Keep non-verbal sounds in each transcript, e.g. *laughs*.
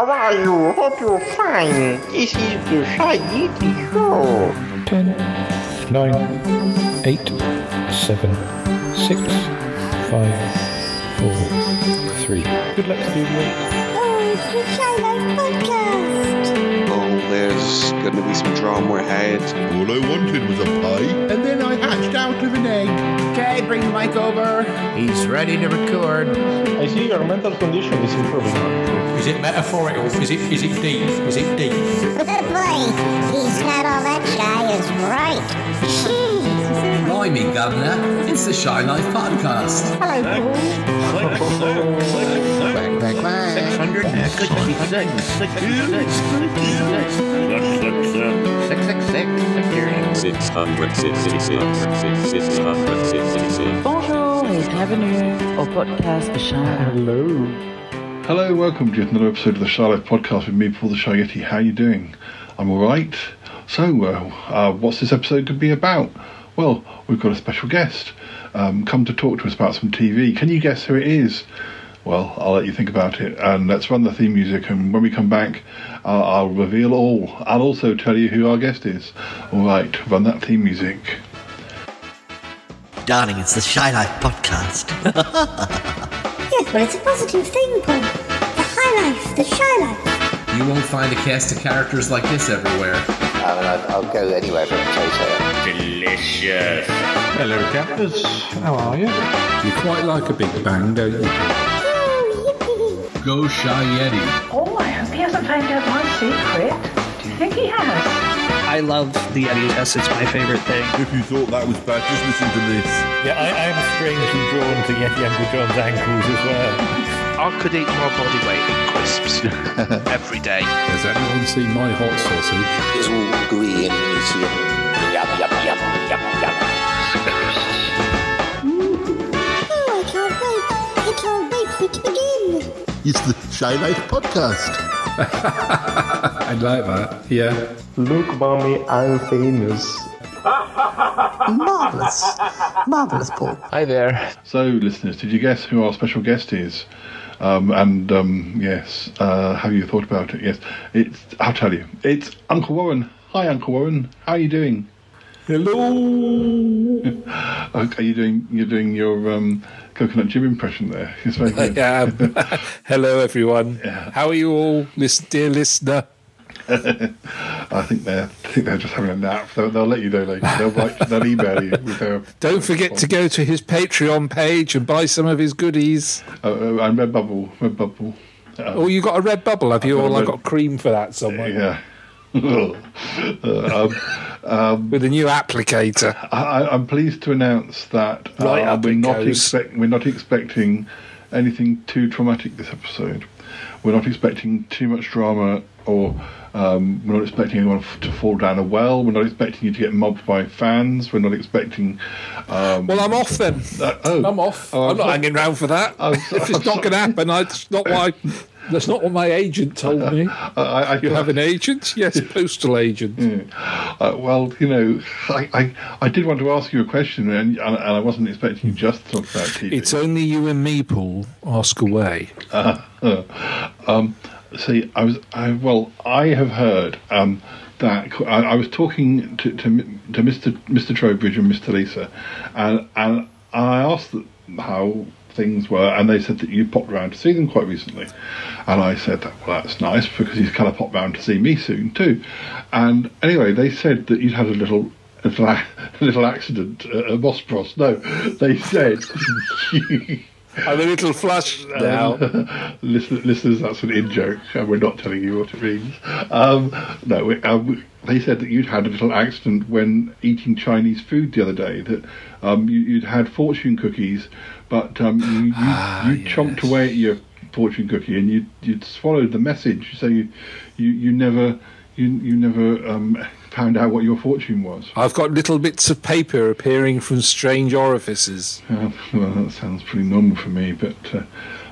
How are you? Hope you're fine. This is the Shy Yeti Show. 10, 9, 8, 7, 6, 5, 4, 3. Good luck, studio. Oh, it's the Shy Life Podcast. Oh, there's gonna be some drama ahead. All I wanted was a pie, and then I hatched out of an egg. Okay, bring the mic over. He's ready to record. I see your mental condition is improving. Is it metaphorical? Is it is it deep? Is it deep? Boy, he's not all that shy is right. *laughs* Jeez. Blimey, Governor, it's the Shy Life Podcast. Hello, Paul. Back, back. Six, six, six. Security. 666. Bonjour et bienvenue au podcast Charles. Hello. Hello, welcome to another episode of the Life Podcast with me, Paul the Shy. How are you doing? I'm all right. So, uh, uh, what's this episode going to be about? Well, we've got a special guest um, come to talk to us about some TV. Can you guess who it is? Well, I'll let you think about it, and let's run the theme music. And when we come back, I'll, I'll reveal all. I'll also tell you who our guest is. All right, run that theme music. Darling, it's the Shy Life podcast. *laughs* Yes, well, it's a positive thing, Paul. The high life, the shy life. You won't find a cast of characters like this everywhere. I mean, I'd, I'll go anywhere for a potato. Delicious. Hello, campers. How are you? You quite like a big bang, don't you? Yippee. Go Shy Yeti. Oh, I hope he hasn't found out my secret. Do you think he has? I love the NES. It's my favorite thing. If you thought that was bad, just listen to this. Yeah, I, I'm strangely drawn to Yeti Uncle John's ankles as well. I could eat my body weight in crisps *laughs* every day. Has anyone seen my hot sausage? It's all gooey and meaty and yum, yum, yum, yum, yum. Oh, I can't wait. I can't wait for it to begin. It's the Shy Life Podcast. *laughs* I like that. Yeah. Look, mommy, I'm famous. Marvellous. Marvellous, Paul. Hi there. So, listeners, did you guess who our special guest is? Um, and um, yes, uh, have you thought about it? Yes, it's. I'll tell you. It's Uncle Warren. Hi, Uncle Warren. How are you doing? Hello. *laughs* Are you doing? You're doing your um, coconut Jim impression there. *laughs* It's very good. am. *laughs* Hello, everyone. How are you all, listen, dear listener? *laughs* I think they're. I think they're just having a nap. They'll, they'll let you know later. They'll write. They'll email you with their. Don't forget to go to his Patreon page and buy some of his goodies. Uh, uh, and Redbubble. Redbubble. Oh, you got a red bubble, have you? I've got a Or I got cream for that somewhere Yeah. Uh, um, um, with a new applicator. I, I'm pleased to announce that uh, Right we're not expect we're not expecting anything too traumatic this episode. We're not expecting too much drama, or um, we're not expecting anyone f- to fall down a well. We're not expecting you to get mobbed by fans. We're not expecting. Um, Well, I'm off then. uh, oh, I'm off. Oh, I'm not so- hanging around for that. Oh, if it's not going to happen, I, that's not why. *laughs* That's not what my agent told me. *laughs* I, I, You have an agent? Yes, *laughs* postal agent. Uh, well, you know, I, I, I did want to ask you a question, and, and I wasn't expecting you just to talk about TV. It's only you and me, Paul. Ask away. um, see, I was, I, well, I have heard um, that I, I was talking to, to to Mr. Mr. Trowbridge and Mr. Lisa, and and I asked them how things were, and they said that you popped round to see them quite recently, and I said, well, that's nice because he's kind of popped round to see me soon too, and anyway, they said that you'd had a little. A *laughs* little, a little accident at uh, Bosporus. No, they said *laughs* I'm a little flash *laughs* now. Listen, listeners, that's an in joke, and we're not telling you what it means. Um, no, we, um, they said that you'd had a little accident when eating Chinese food the other day. That um, you, you'd had fortune cookies, but um, you, you, Ah, you chomped away at your fortune cookie, and you you'd swallowed the message. So you you, you never you you never um, *laughs* found out what your fortune was. I've got little bits of paper appearing from strange orifices. Uh, *laughs* well, that sounds pretty normal for me, but uh,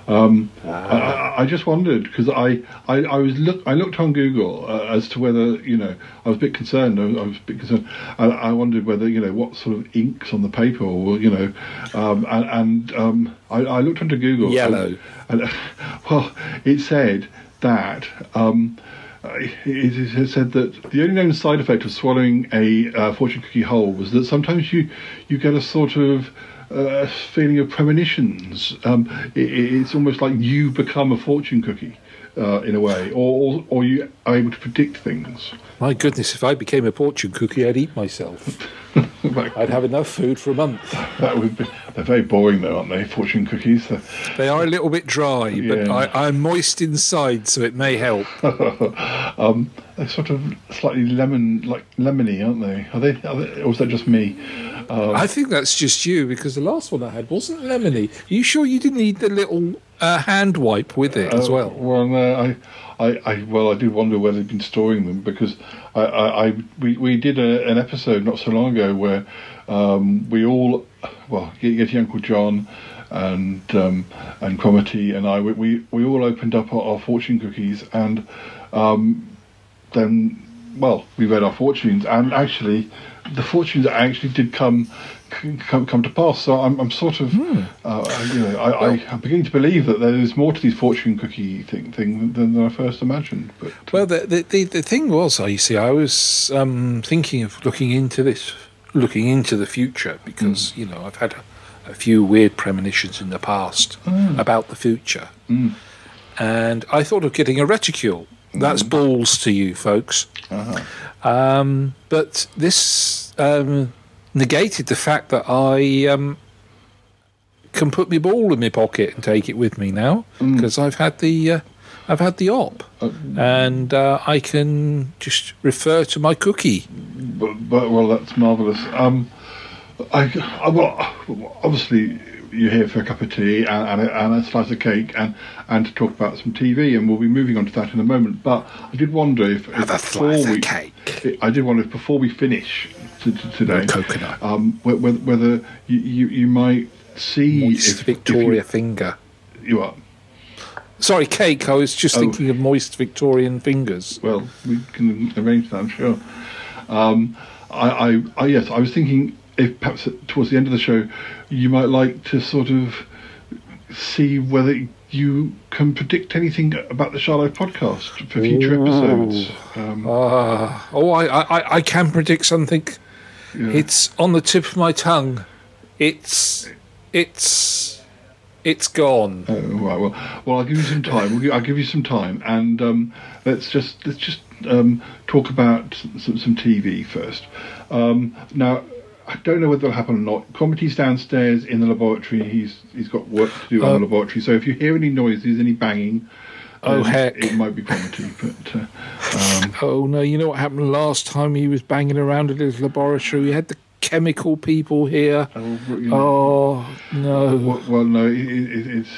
um, I, I, I just wondered because I, I, I was look I looked on Google uh, as to whether you know I was a bit concerned. I was, I was a bit concerned. I, I wondered whether you know what sort of inks on the paper, or you know, um, and, and um, I, I looked onto Google. Yellow. And, and, *laughs* well, it said that. Um, uh, it said that the only known side effect of swallowing a uh, fortune cookie whole was that sometimes you you get a sort of uh, feeling of premonitions. Um, it, it's almost like you've become a fortune cookie uh, in a way, or, or you are able to predict things. My goodness, if I became a fortune cookie, I'd eat myself. *laughs* I'd have enough food for a month. That would be. They're very boring, though, aren't they? Fortune cookies. They're, a little bit dry, but Yeah. I, I'm moist inside, so it may help. *laughs* um, they're sort of slightly lemon, like lemony, aren't they? Are they? Are they or is that just me? Um, I think that's just you because the last one I had wasn't lemony. Are you sure you didn't need the little uh, hand wipe with it as Uh, well? Well, no, I, I, I, well, I did wonder where they'd been storing them because I, I, I we, we did a, an episode not so long ago where um, we all, well, Yeti Uncle John and um, and Cromitty and I, we, we, we all opened up our, our fortune cookies and um, then, well, we read our fortunes and actually the fortunes actually did come. Come, come to pass. So I'm, I'm sort of, uh, you know, I, I, I'm beginning to believe that there is more to these fortune cookie thing, thing than, than I first imagined. But Well, the, the the the thing was, I you see, I was um, thinking of looking into this, looking into the future because you know I've had a, a few weird premonitions in the past Mm. about the future, Mm. and I thought of getting a reticule. That's balls to you, folks. Uh-huh. Um, but this um, negated the fact that I um, can put my ball in my pocket and take it with me now because I've had the uh, I've had the op, and uh, I can just refer to my cookie. but, but well, that's marvelous. Um, I, I well, obviously you're here for a cup of tea and, and, a, and a slice of cake and, and to talk about some TV, and we'll be moving on to that in a moment. But I did wonder if, if before we, cake. I did wonder if before we finish t- t- today, coconut. um, whether, whether you, you, you might see Moist if, Victoria if finger. you, you are. Sorry, cake. I was just Oh. thinking of moist Victorian fingers. Well, we can arrange that, I'm sure. Um, I, I, I, yes, I was thinking if perhaps towards the end of the show, you might like to sort of see whether you can predict anything about the Charlotte podcast for future Ooh. episodes. Um, Ah, oh, I, I, I can predict something. Yeah. It's on the tip of my tongue. It's, it's, it's gone. Oh, right. Well, well, I'll give you some time. We'll give, I'll give you some time, and um, let's just let's just um, talk about some, some TV first. Um, now, I don't know whether it'll happen or not. Cromitty's downstairs in the laboratory. He's he's got work to do Oh. in the laboratory. So if you hear any noises, any banging, Oh, heck. it might be Cromitty. But uh, um, *laughs* Oh no! You know what happened last time he was banging around in his laboratory? We had the chemical people here. you know, Oh no! well, well, no, it, it, it's.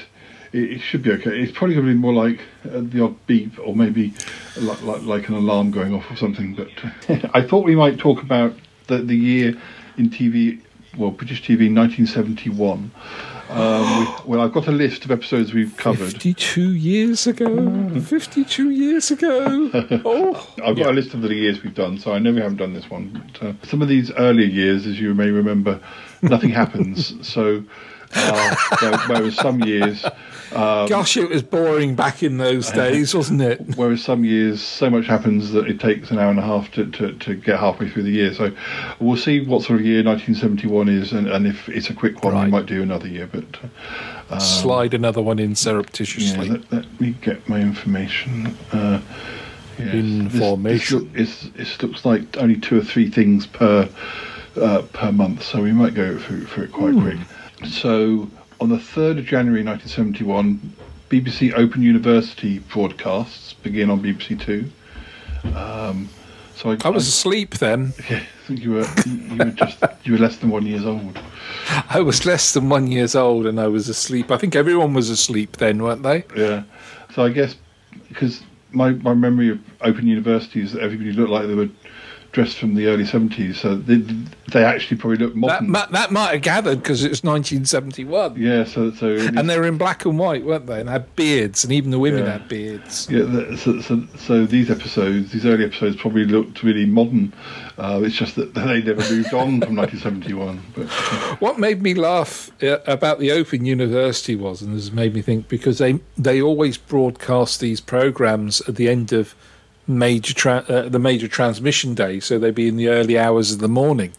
It, it should be okay. It's probably going to be more like uh, the odd beep, or maybe like, like, like an alarm going off or something. But uh, *laughs* I thought we might talk about the the year in TV, well, British TV, 1971. Um, we, well, I've got a list of episodes we've covered. Fifty-two years ago. Fifty-two years ago. *laughs* Oh, I've got a list of the years we've done, so I know we haven't done this one. But, uh, some of these earlier years, as you may remember, nothing happens. *laughs* So, uh, there- whereas some years, um, gosh, it was boring back in those *laughs* days, wasn't it? whereas some years, so much happens that it takes an hour and a half to, to, to get halfway through the year. So, we'll see what sort of year 1971 is, and, and if it's a quick one, we might do another year. But uh, um, Slide another one in yeah, surreptitiously. let, let me get my information. Uh, yes, Information. This, this, this looks like only two or three things per uh, per month, so we might go through, through it quite Hmm. quick. So, on the 3rd of January 1971, BBC Open University broadcasts begin on BBC Two. Um, so I, I was asleep then. *laughs* yeah, I think you were you were just you were less than one years old. I was less than one years old and I was asleep. I think everyone was asleep then, weren't they? Yeah. So I guess because my, my memory of open university is that everybody looked like they were dressed from the early seventies, so they, they actually probably look That, modern. ma- that might have gathered because it was 1971. yeah, so so And they were in black and white, weren't they? And had beards, and even the women Yeah. had beards. Yeah, so, so, so these episodes, these early episodes, probably looked really modern. Uh, it's just that *laughs* they never moved on from 1971. But What made me laugh uh, about the Open University was, and this made me think, because they they always broadcast these programs at the end of major tra- uh, the major transmission day, so they'd be in the early hours of the morning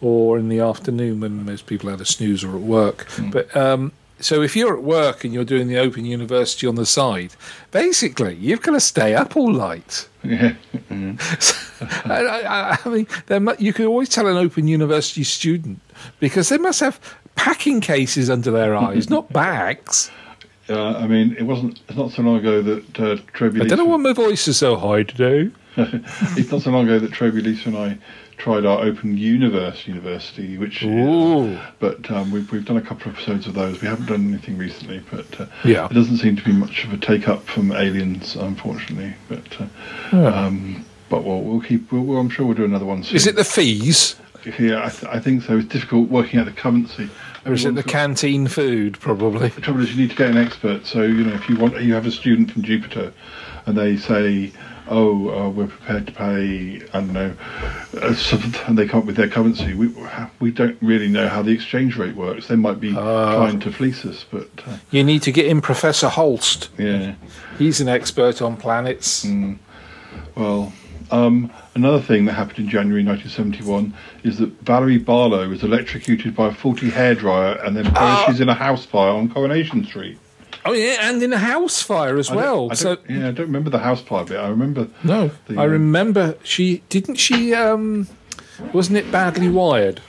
or in the afternoon when most people had a snooze or at work. But um, so if you're at work and you're doing the Open University on the side, basically you've got to stay up all night. *laughs* yeah, I, I, I mean, there mu- you can always tell an Open University student because they must have packing cases under their eyes, not bags. Uh, I mean, it wasn't. It's not so long ago that uh, Toby. I don't know why my voice is so high today. *laughs* it's not so long ago that Toby, Lisa, and I tried our Open Universe University, which. Ooh. But um, we've we've done a couple of episodes of those. We haven't done anything recently, but uh, Yeah. it doesn't seem to be much of a take up from aliens, unfortunately. But uh, Yeah. um, but we'll, we'll keep. We'll, I'm sure we'll do another one. Soon. Is it the fees Yeah, I, th- I think so. It's difficult working out the currency. Or is it the canteen food? Probably. The trouble is, you need to get an expert. So you know, if you want, you have a student from Jupiter, and they say, "Oh, uh, we're prepared to pay," I don't know, uh, and they come up with their currency. We we don't really know how the exchange rate works. They might be trying to fleece us, but uh, You need to get in Professor Holst. yeah. He's an expert on planets. Well, um, another thing that happened in January 1971 is that Valerie Barlow was electrocuted by a faulty hairdryer and then perishes in a house fire on Coronation Street. Oh yeah, and in a house fire as I well. So yeah, I don't remember the house fire bit. I remember. no, the, I uh, remember she didn't she um wasn't it badly wired?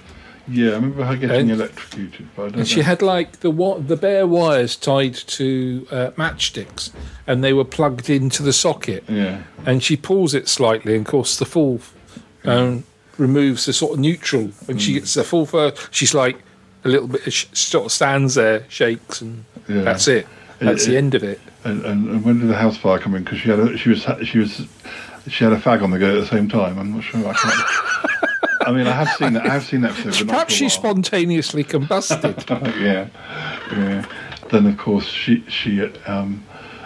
Yeah, I remember her getting And- electrocuted, but I don't And she know. had like the wa- the bare wires tied to uh, matchsticks, and they were plugged into the socket. Yeah. And she pulls it slightly, and of course the full um, removes the sort of neutral, and she gets the full first. She's like a little bit, sh- sort of stands there, shakes, and Yeah. that's it. That's It- the it- end of it. And, and, and when did the house fire come in? Because she had a, she was she was she had a fag on the go at the same time. I'm not sure. I can't. *laughs* I mean, I have seen that. I have seen that *laughs* not Perhaps she spontaneously combusted. *laughs* yeah, yeah. Then of course she she um,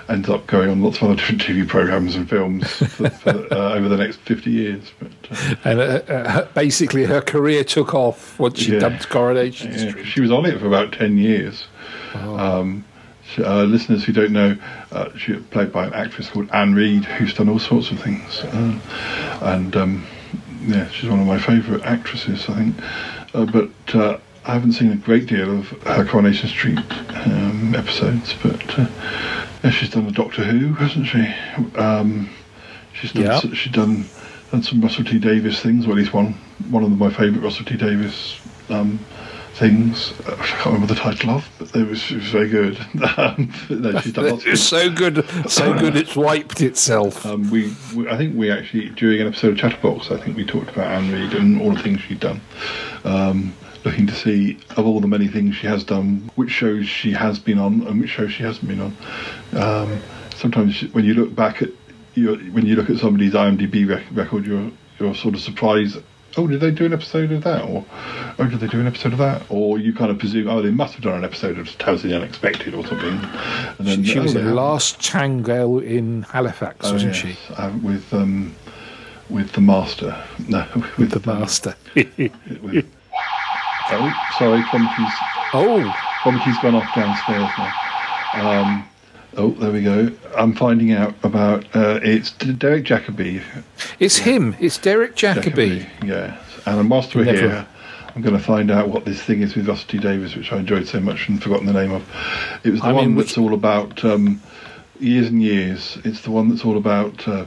ends up going on lots of other *laughs* different TV programs and films for, for, uh, over the next fifty years. But uh, and uh, uh, basically, her career took off once she Yeah. dumped Coronation yeah, Street. she was on it for about ten years. Oh. Um, uh, listeners who don't know, uh, she played by an actress called Anne Reid, who's done all sorts of things, um, and um, yeah, she's one of my favourite actresses, I think. Uh, but uh, I haven't seen a great deal of her Coronation Street um, episodes, but uh, yeah, she's done a Doctor Who, hasn't she? Um, she's done Yeah. she's done done some Russell T Davies things, or at least one one of my favourite Russell T Davies um, things. Uh, I can't remember the title of, but it was, it was very good. *laughs* um, no, she's done lots *laughs* of It's so good, so *coughs* good. It's wiped itself. um, we, we, I think we actually during an episode of Chatterbox, I think we talked about Anne Reid and all the things she'd done. Um, looking to see of all the many things she has done, which shows she has been on and which shows she hasn't been on. Um, sometimes when you look back at when you look at somebody's IMDb rec- record, you're you're sort of surprised. Oh, did they do an episode of that? Or, oh, did they do an episode of that? Or you kind of presume, oh, they must have done an episode of Tales of the Unexpected or something. And She, she oh, was they. Last Tango in Halifax, Oh, wasn't yes, she? uh, with um, with the master. *laughs* No, with, The master. *laughs* with- oh, sorry, Cromitty's. Oh, Cromitty's gone off downstairs now. Um, oh, there we go. I'm finding out about uh, it's Derek Jacobi. it's him. It's Derek Jacobi. Yeah, and whilst we're Never- here, I'm going to find out what this thing is with T Davies, which I enjoyed so much and forgotten the name of. It was the I one mean, that's all about um, years and years. It's the one that's all about, uh,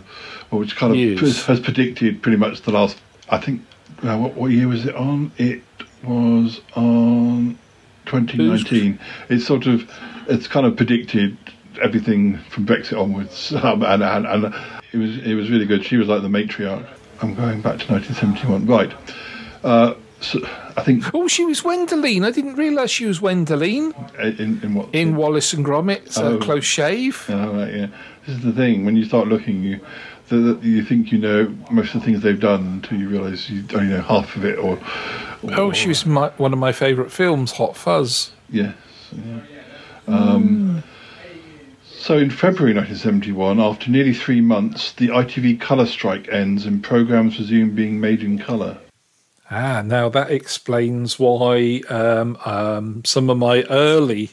well, which kind of Years. has predicted pretty much the last. I think. Uh, what, what year was it on? It was on 2019. It's sort of, it's kind of predicted everything from Brexit onwards, *laughs* um, and, and and it was it was really good. She was like the matriarch. I'm going back to 1971. Right. Uh, so I think Oh, she was Wendolene. I didn't realise she was Wendolene in in what in Wallace and Gromit, uh, Oh. Close Shave. Oh, right, yeah. This is the thing. When you start looking, you that you think you know most of the things they've done until you realise you only know half of it, or, or Oh, she was my, one of my favourite films, Hot Fuzz. Yes. Yeah. Um, So in February 1971, after nearly three months, the ITV colour strike ends and programmes resume being made in colour. Ah, now that explains why um, um, some of my early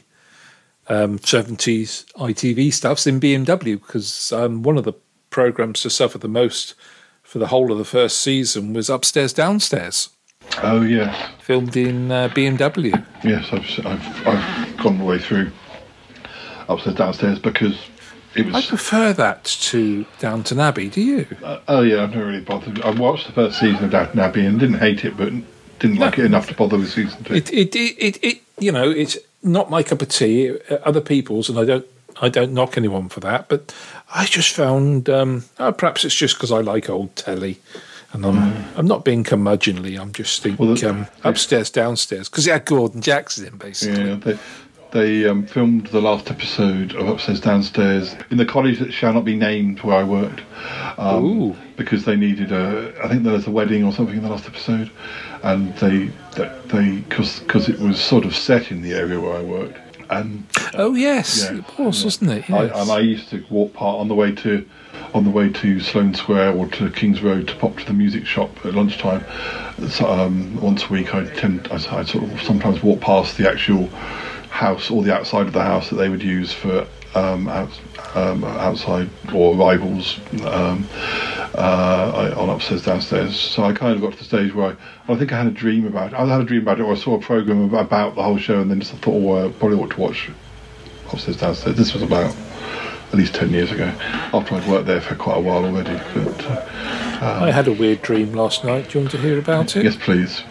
um, 70s ITV stuff's in BMW because um, one of the programs to suffer the most for the whole of the first season was Upstairs Downstairs. Oh yes, filmed in uh, BMW. Yes, I've, I've I've gone the way through upstairs downstairs because it was I prefer that to Downton Abbey. Do you? Uh, oh yeah, I've never really bothered. I watched the first season of Downton Abbey and didn't hate it, but didn't like it enough to bother with season two. It, it, it, it, it, you know, it's not my cup of tea. uh, Other people's, and I don't, I don't knock anyone for that. But I just found, um, oh, perhaps it's just because I like old telly, and I'm, I'm not being curmudgeonly. I'm just thinking um, upstairs, downstairs, because it had Gordon Jackson in basically. Yeah, they they um, filmed the last episode of Upstairs Downstairs in the college that shall not be named where I worked. Um, because they needed a, I think there was a wedding or something in the last episode, and they they because it was sort of set in the area where I worked. And Oh yes, Yeah, it was, wasn't it? I, Yes. and I used to walk part on the way to on the way to Sloane Square or to Kings Road to pop to the music shop at lunchtime. So, um, once a week, I tend I, I sort of sometimes walk past the actual house or the outside of the house that they would use for um, out, um, outside or arrivals um, uh, on upstairs downstairs. So I kind of got to the stage where I, I think I had a dream about it. I had a dream about it, or I saw a program about, the whole show, and then just thought, oh, I probably ought to watch upstairs downstairs. This was about at least ten years ago. After I'd worked there for quite a while already. But uh, I had a weird dream last night. Do you want to hear about it? yes, please.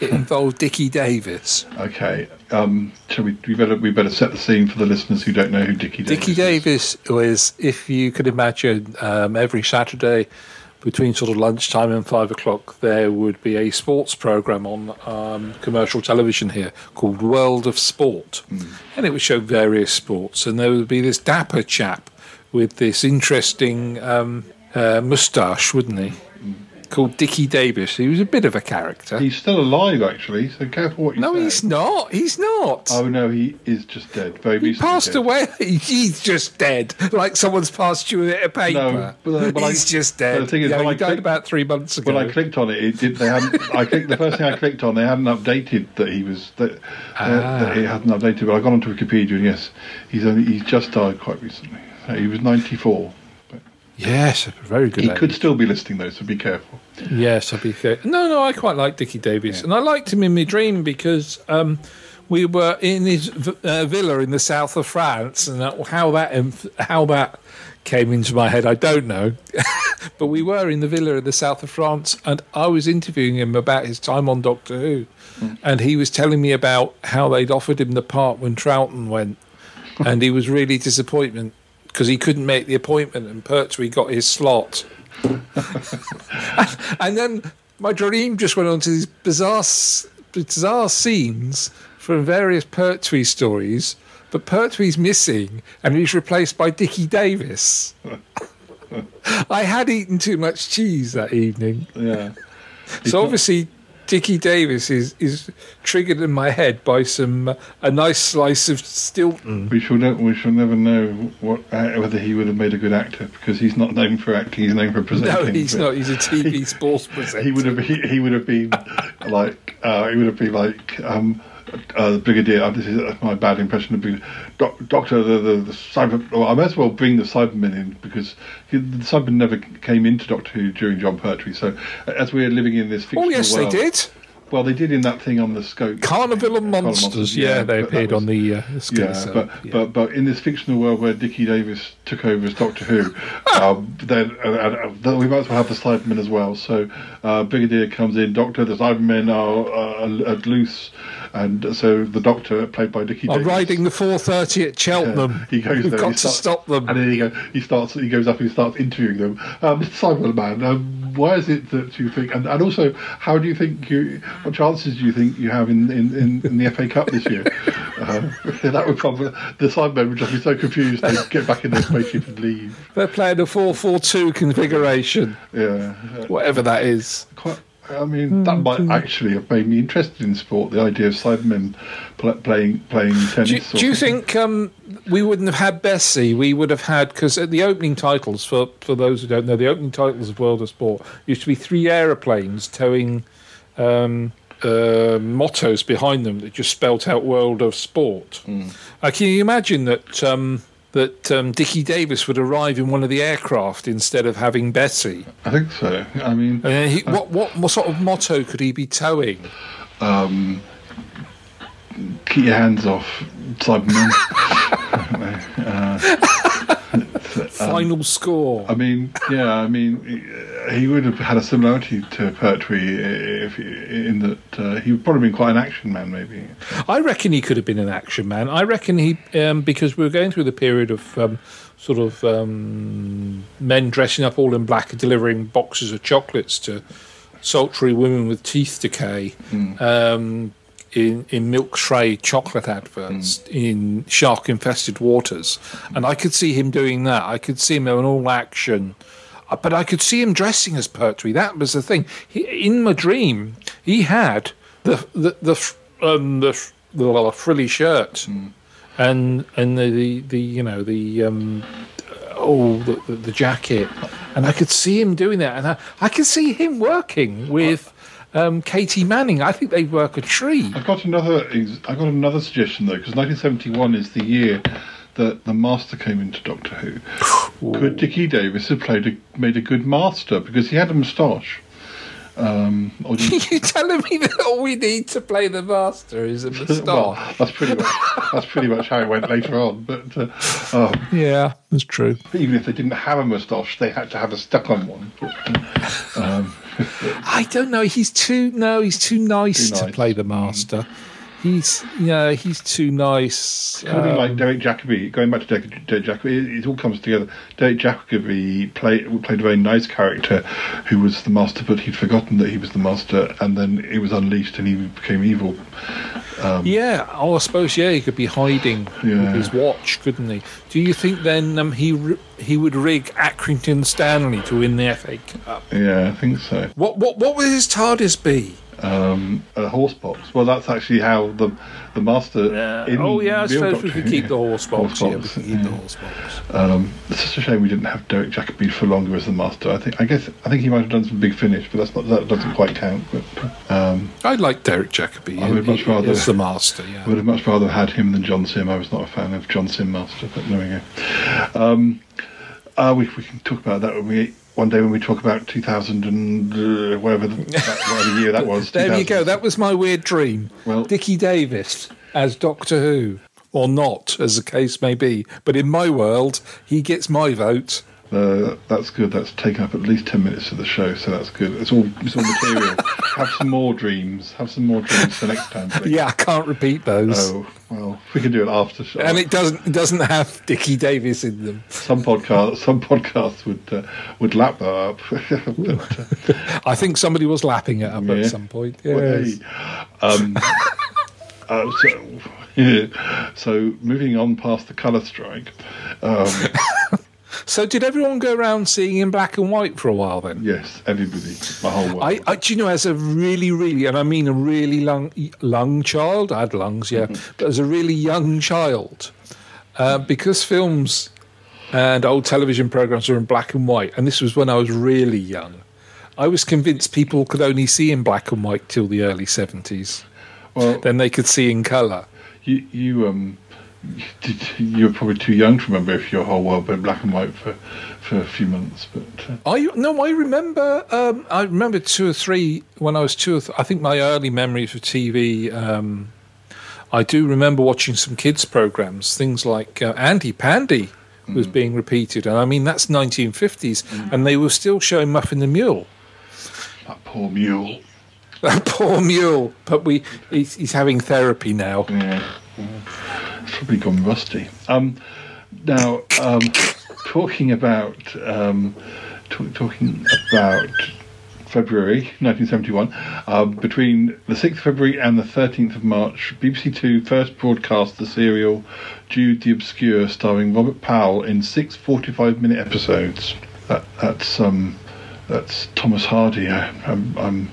It involved Dickie Davies. Okay. Um, shall we? We better we better set the scene for the listeners who don't know who Dickie Davies. Dickie Davies was, if you could imagine, um, every Saturday between sort of lunchtime and five o'clock, there would be a sports program on um, commercial television here called World of Sport, and it would show various sports. And there would be this dapper chap with this interesting um, uh, moustache, wouldn't he? Called Dickie Davies. He was a bit of a character. He's still alive, actually. So careful what you no, say. he's not. He's not. Oh no, he is just dead. Very He passed dead. away. *laughs* He's just dead. Like someone's passed you a bit paper. No, but, uh, but I- He's just dead. the thing is, yeah, when he I died about three months ago. When I clicked on it, it did. They hadn't. I clicked the first thing I clicked on. They hadn't updated that he was. That, uh, Ah. that it hadn't updated. But I got onto Wikipedia, and yes, he's only. He's just died quite recently. He was ninety four. Yes, very good. He could still be listening though, so be careful. Yes, I'll be careful. No, no, I quite like Dickie Davies, and I liked him in my dream because um, we were in his v- uh, villa in the south of France, and how that inf- how that came into my head, I don't know. *laughs* but we were in the villa in the south of France, and I was interviewing him about his time on Doctor Who, and he was telling me about how they'd offered him the part when Troughton went, *laughs* and he was really disappointed because he couldn't make the appointment, and Pertwee got his slot. *laughs* and then my dream just went on to these bizarre, bizarre scenes from various Pertwee stories. But Pertwee's missing, and he's replaced by Dickie Davies. *laughs* I had eaten too much cheese that evening. Yeah. So obviously, Dickie Davies is, is triggered in my head by some uh, a nice slice of Stilton. We shall. Ne- we shall never know what uh, whether he would have made a good actor because he's not known for acting. He's known for presenting. *laughs* No, he's not. He's a *laughs* TV sports presenter. He would have. He, he would have been like. Uh, he would have been like. Um, uh, the brigadier. Uh, this is uh, my bad impression of being doc, Doctor. The, the the cyber. Well, I might as well bring the Cybermen in because he, the Cybermen never came into Doctor Who during Jon Pertwee. So uh, as we're living in this fictional world. Oh yes, world, they did. Well, they did in that thing on the scope. Carnival of Monsters. Monsters, yeah, yeah, they appeared was- on the uh, Yeah, Skinner but, but but in this fictional world where Dickie Davies took over as Doctor Who, *laughs* um, then uh, uh, we might as well have the Cybermen as well. So uh, Brigadier comes in, Doctor, the Cybermen are, uh, are loose, and so the Doctor, played by Dickie I'm Davies, riding the 4:30 at Cheltenham. he goes We've there. got to starts- stop them. and then he go, he starts, he goes up and he starts interviewing them. Um, Mr. Cyberman, um, why is it that you think, and, and also, how do you think you, what chances do you think you have in in, in, in the FA Cup this year? *laughs* Uh, *laughs* that would probably the Cybermen would just be so confused they'd get back in their spaceship and leave. They're playing a 442 configuration, Yeah, whatever that is. quite. I mean, that might actually have made me interested in sport. The idea of Cybermen pl- playing playing tennis. Do you, or do you think um, we wouldn't have had Bessie? We would have had because at the opening titles for for those who don't know, the opening titles of World of Sport used to be three aeroplanes towing um, uh, mottos behind them that just spelt out World of Sport. Uh, can you imagine that? Um, that um, Dickie Davies would arrive in one of the aircraft instead of having Bessie. I think so. I mean, then he, what, what what sort of motto could he be towing? um, keep your hands off Cybermen. *laughs* *laughs* uh, Final score. I mean, yeah, I mean, he- would have had a similarity to Pertwee if in that uh, he would probably been quite an action man, maybe. I reckon he could have been an action man. I reckon he, um, because we were going through the period of um, sort of um, men dressing up all in black and delivering boxes of chocolates to sultry women with teeth decay. Um, in, in milk tray chocolate adverts in shark infested waters. And I could see him doing that. I could see him in all action. Uh, But I could see him dressing as Pertwee. That was the thing. He, in my dream, he had the the the um, the, f- the, frilly shirt and and the, the, the you know the um, oh the, the, the jacket, and I could see him doing that, and I, I could see him working with um, Katy Manning. I think they'd work a treat. I've got another. I've got another suggestion though, because 1971 is the year that the Master came into Doctor Who. Could Dickie Davies have played a, made a good Master because he had a moustache? Um, or *laughs* did- you telling me that all we need to play the master is a *laughs* moustache? well, that's pretty much that's pretty much how it went later on. But uh, oh, yeah, that's true. even if they didn't have a moustache, they had to have a stuck-on one. *laughs* Um, I don't know. He's too no. He's too nice, Too to play the master. He's yeah. He's too nice. Kind of Um, like Derek Jacobi. Going back to Derek, Derek Jacobi, it, it all comes together. Derek Jacobi played played a very nice character who was the master, but he'd forgotten that he was the master, and then he was unleashed and he became evil. Um, Yeah, oh, I suppose yeah, he could be hiding Yeah. his watch, couldn't he? Do you think then um, he he would rig Accrington Stanley to win the FA Cup? yeah, I think so. What what what would his TARDIS be? Um, a horse box. Well, that's actually how the the master. in oh yeah, I suppose we could keep the horse *laughs* box. Horse yeah, box, could keep the horse box. Um, it's just a shame we didn't have Derek Jacobi for longer as the master. I think I guess I think he might have done some big finish, but that's not that doesn't quite count. But um, I like Derek Jacobi. I would much rather- as the master. I would have much rather had him than John Simm. I was not a fan of John Simm Master, but there we go. Um, uh, we, we can talk about that when we one day when we talk about 2000 and uh, whatever, the, that, whatever year that was. *laughs* There you go. That was my weird dream. Well- Dickie Davies as Doctor Who, or not, as the case may be. But in my world, he gets my vote. Uh, that's good. That's taken up at least ten minutes of the show, so that's good. It's all it's all material. *laughs* have some more dreams. Have some more dreams for next time. Please. Yeah, I can't repeat those. Oh well, we can do it after show. And it doesn't it doesn't have Dickie Davies in them. some podcasts, some podcasts would uh, would lap that up. But, *laughs* uh, I think somebody was lapping it up Yeah. at some point. Well, Yes. hey, um, *laughs* uh, so, so moving on past the colour strike. Um, So did everyone go around seeing in black and white for a while then? yes, everybody, my whole world. I, I, do you know, as a really, really, and I mean a really lung, lung child, I had lungs, yeah, but as a really young child, uh, because films and old television programs were in black and white, and this was when I was really young, I was convinced people could only see in black and white till the early 70s. well, Then they could see in colour. you you um. Did, you were probably too young to remember if your whole world went black and white for, for a few months, but uh, I no, I remember. Um, I remember two or three when I was two. Or th- I think my early memories of TV. Um, I do remember watching some kids programs, things like uh, Andy Pandy was being repeated, and I mean that's 1950s, and they were still showing Muffin the Mule. that poor mule. *laughs* That poor mule, but we he's, he's having therapy now. Yeah, yeah. Probably gone rusty. Um, now, um, talking about um, talk, talking about February 1971. Um, between the 6th of February and the 13th of March, BBC Two first broadcast the serial Jude the Obscure, starring Robert Powell in six 45-minute episodes. That, that's um, that's Thomas Hardy. I, I'm I'm,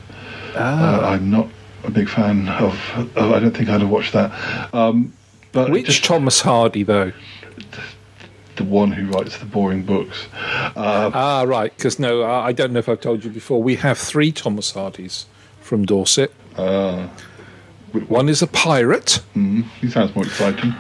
Ah. uh, I'm not a big fan of. of I don't think I'd have watched that. Um, but Which Thomas Hardy, though? the one who writes the boring books. Uh, Ah, right. Because no, I I don't know if I've told you before. We have three Thomas Hardys from Dorset. uh, One is a pirate. mm, he sounds more exciting.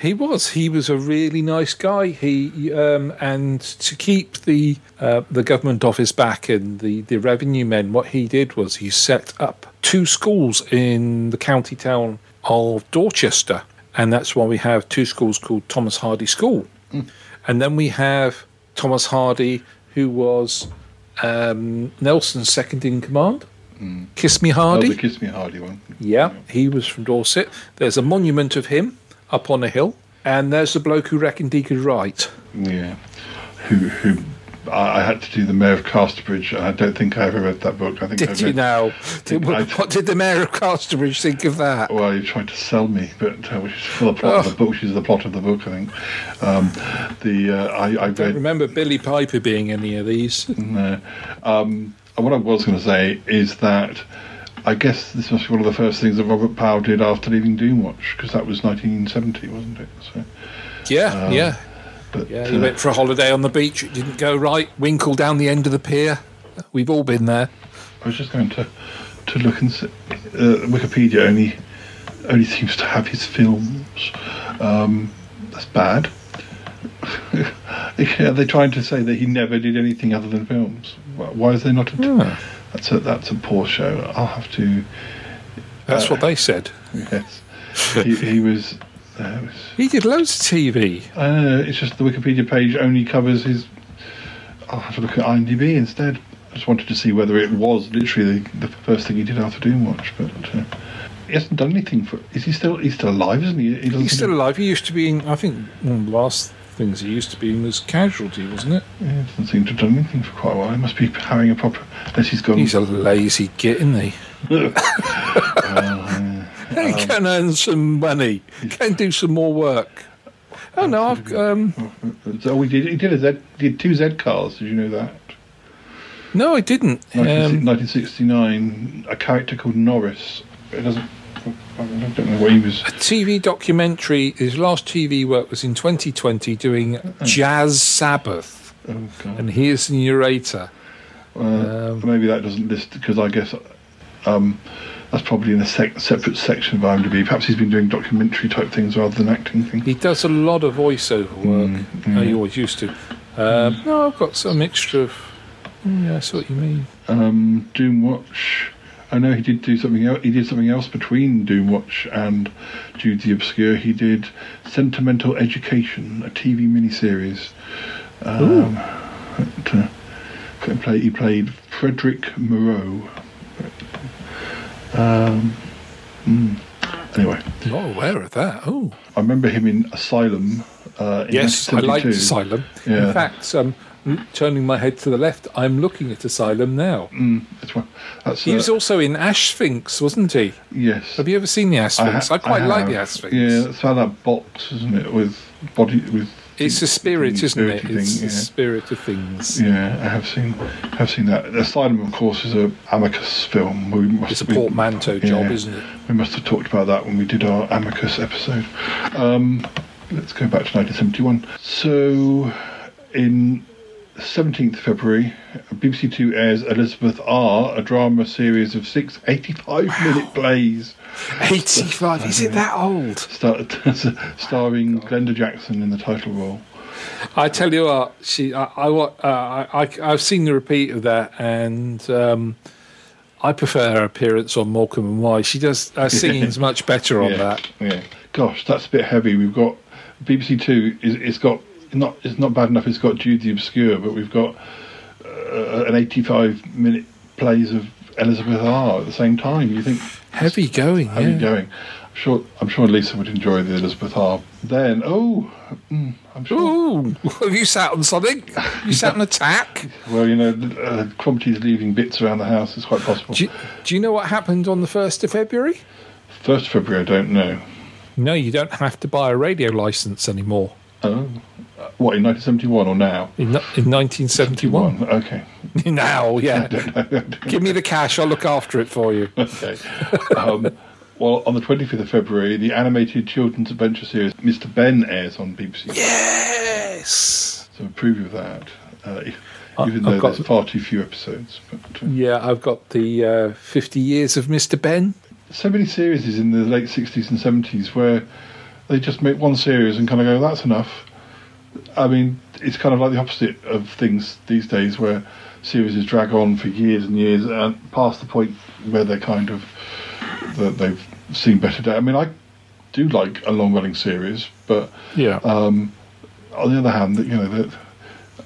He was. He was a really nice guy. He um, and to keep the uh, the government office back and the, the revenue men, what he did was he set up two schools in the county town of Dorchester, and that's why we have two schools called Thomas Hardy School, and then we have Thomas Hardy, who was um, Nelson's second in command. Kiss Me Hardy. Oh, the Kiss Me Hardy one. Yeah, he was from Dorset. There's a monument of him up on a hill, and there's the bloke who reckoned he could write. Yeah, who who I, I had to do the Mayor of Casterbridge. I don't think I ever read that book. I think Did you read- now? Did, I- what did the mayor of Casterbridge think of that? Well, he tried to sell me, but uh, which is for the plot of Oh. the book, which is the plot of the book, I think. Um, the uh, I, I I don't read remember Billie Piper being any of these. *laughs* No. Um, and what I was going to say is that I guess this must be one of the first things that Robert Powell did after leaving Doomwatch, because that was 1970, wasn't it? So, Yeah, Um, yeah. But, Yeah, he uh, went for a holiday on the beach. It didn't go right. Winkle down the end of the pier. We've all been there. I was just going to to look and see, uh, Wikipedia only only seems to have his films. Um, that's bad. *laughs* Are they trying to say that he never did anything other than films? Why- is there not a? That's a that's a poor show. I'll have to. That's Uh, what they said. *laughs* Yes, he, he was. He did loads of TV. Uh, it's just the Wikipedia page only covers his. I'll have to look at IMDb instead. I just wanted to see whether it was literally the, the first thing he did after Doomwatch, but uh, he hasn't done anything for. Is he still? He's still alive, isn't he? he He's still alive. He used to be in, I think, one of the last things he used to be in was Casualty, wasn't it? Yeah, doesn't seem to have done anything for quite a while. He must be having a proper. Unless he's gone. He's a lazy git, isn't he? *laughs* He can earn some money. Can do some more work. Oh no, I've um, So we did. He did a Z. Did two Z cars. Did you know that? no, I didn't. 19, Um, 1969. A character called Norris. It doesn't. I don't know what he was. a TV documentary. His last TV work was in 2020, doing Jazz Sabbath, Oh God. and he is the narrator. Uh, Um, maybe that doesn't list because I guess um, that's probably in a sec- separate section of IMDb. Perhaps he's been doing documentary type things rather than acting things. He does a lot of voiceover work. Mm, Uh, he always used to. Um, no, I've got some mixture of. Mm, Yeah, I see what you mean. Um, Doomwatch. I know he did do something else. He did something else between Doomwatch and Jude the Obscure. He did Sentimental Education, a TV miniseries. Um, that, uh, he played Frederick Moreau. Um, mm. Anyway, Not aware of that. Oh, I remember him in Asylum. Uh, in yes, I liked Asylum. Yeah. In fact, um, turning my head to the left, I'm looking at Asylum now. Mm, that's He uh, was also in Asphyx, wasn't he? yes. Have you ever seen the Asphyx? I, ha- quite like the Asphyx. Yeah, that's how that box, isn't it? With body with. It's the spirit, isn't it? spirity It's thing, the spirit of things. Yeah, I have seen, have seen that. Asylum, of course, is a Amicus film. We must It's a we- portmanteau job, yeah, isn't it? We must have talked about that when we did our Amicus episode. Um, let's go back to 1971. So, in 17th February, BBC Two airs Elizabeth R, a drama series of six 85 minute plays. 85, is it that old? Star- *laughs* starring Glenda Jackson in the title role. I tell you what, she, I, I, uh, I, I've seen the repeat of that, and um, I prefer her appearance on Morecambe and Wise. She does her *laughs* singing's much better on yeah, that. Yeah. Gosh, that's a bit heavy. We've got BBC Two. Is it's got not it's not bad enough. It's got Jude the Obscure, but we've got uh, an 85 minute plays of Elizabeth R at the same time. You think Heavy going, heavy yeah. going. I'm sure I'm sure Lisa would enjoy the Elizabeth R. Then, oh, mm, I'm sure. Ooh, have you sat on something? You sat on a tack? *laughs* Well, you know, uh, Cromitty's leaving bits around the house. It's quite possible. Do you, do you know what happened on the 1st of February? First of February, I don't know. No, you don't have to buy a radio license anymore. Oh, what in 1971 or now? In, in 1971. Okay. *laughs* now, yeah. *laughs* Give me the cash, I'll look after it for you. *laughs* Okay. um, well, on the 25th of February, the animated children's adventure series Mr. Benn airs on BBC. Yes. So a preview of that. Uh, even I've though got- there's far too few episodes. But, uh, Yeah, I've got the uh, 50 years of Mr. Benn. so many series in the late 60s and 70s where they just make one series and kind of go, that's enough. I mean, it's kind of like the opposite of things these days where series drag on for years and years and past the point where they're kind of, that they've seen better days. I mean, I do like a long running series, but Yeah. um, on the other hand, that you know, that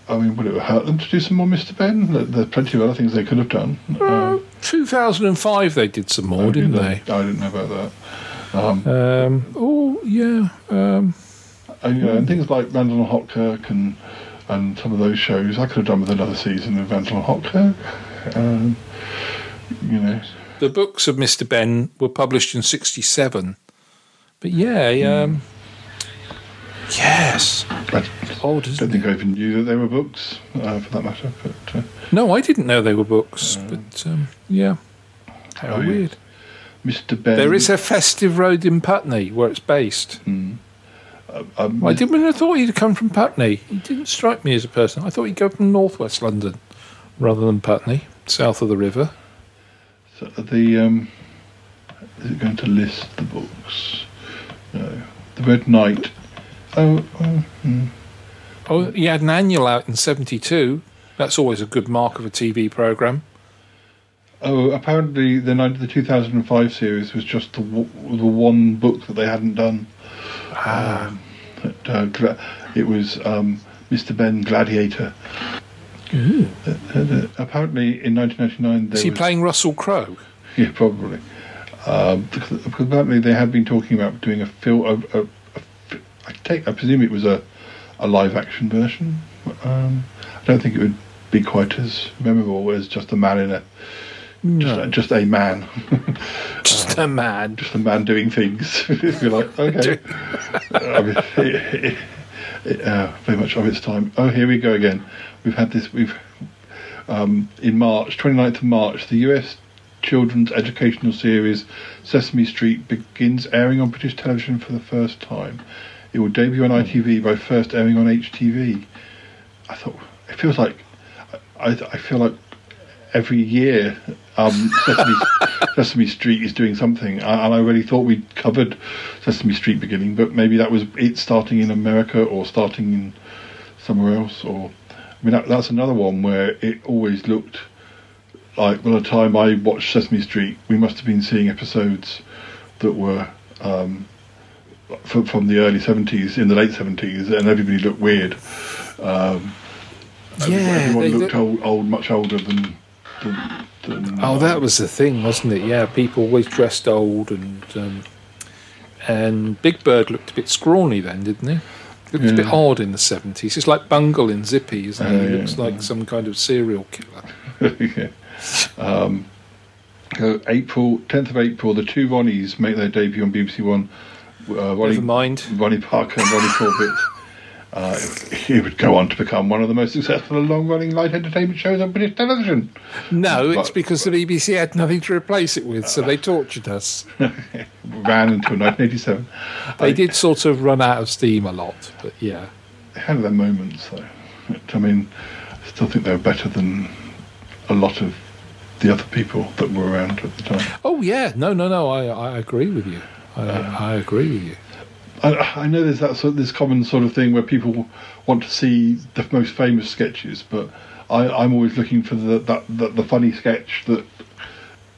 I mean, would it hurt them to do some more Mr. Benn? There's plenty of other things they could have done. Uh, 2005 they did some more, didn't they? I didn't know about that. Um, Um, oh, yeah. And, you know, and things like Randall and Hopkirk and and some of those shows, I could have done with another season of Randall and Hopkirk. Um, you know, the books of Mr. Benn were published in 67. But yeah, um, yes. I Old, don't think it? I even knew that they were books, uh, for that matter. But uh, No, I didn't know they were books. But um, yeah. How Oh, yeah. weird. Mr. Benn, There is a festive road in Putney where it's based. Um, I didn't I thought he'd come from Putney. He didn't strike me as a person. I thought he'd go from northwest London rather than Putney, south of the river. so the um, is it going to list the books? No, the Red Knight. Oh, oh hmm. Oh, he had an annual out in 72. That's always a good mark of a TV programme. Oh, apparently the the 2005 series was just the the one book that they hadn't done. Um, that, uh, it was um, Mr. Benn Gladiator. Uh, uh, apparently, in 1999, there Is he was, playing Russell Crowe? Yeah, probably. Um, because, because apparently, they had been talking about doing a film. A, a, a, I take, I presume it was a a live action version. Um, I don't think it would be quite as memorable as just a man in a just, a, just a man. *laughs* Just a man. just a man doing things. *laughs* You're like, *laughs* okay. I mean, it, it, it, uh, very much of its time. Oh, here we go again. We've had this. We've um, in March, 29th of March, the U.S. children's educational series Sesame Street begins airing on British television for the first time. It will debut on ITV by first airing on HTV. I thought it feels like I, I feel like every year um, Sesame, *laughs* Sesame Street is doing something, and I really thought we'd covered Sesame Street beginning, but maybe that was it starting in America or starting in somewhere else, or I mean that, that's another one where it always looked like by the time I watched Sesame Street, we must have been seeing episodes that were um, from, from the early seventies, in the late seventies, and everybody looked weird. Um, Yeah, everyone they looked look- old, old, much older than, than Oh, that was the thing, wasn't it? Yeah, people always dressed old, and um, and Big Bird looked a bit scrawny then, didn't he? Looked a bit odd in the seventies. It's like Bungle in Zippy, isn't he? Oh, he yeah, looks like some kind of serial killer. *laughs* yeah. Um, so April, 10th of April, the two Ronnies make their debut on BBC One. Uh, Ronnie, Never mind. Ronnie Barker and Ronnie *laughs* Corbett. Uh, he would go on to become one of the most successful and long-running light entertainment shows on British television. No, it's But- because the BBC had nothing to replace it with, so they tortured us. *laughs* Ran until 1987. They did sort of run out of steam a lot, but yeah. They had their moments, though. I mean, I still think they were better than a lot of the other people that were around at the time. Oh yeah, no, no, no. I I agree with you. I, I agree with you. I, I know there's that sort, this common sort of thing where people want to see the most famous sketches, but I, I'm always looking for the, that, the the funny sketch that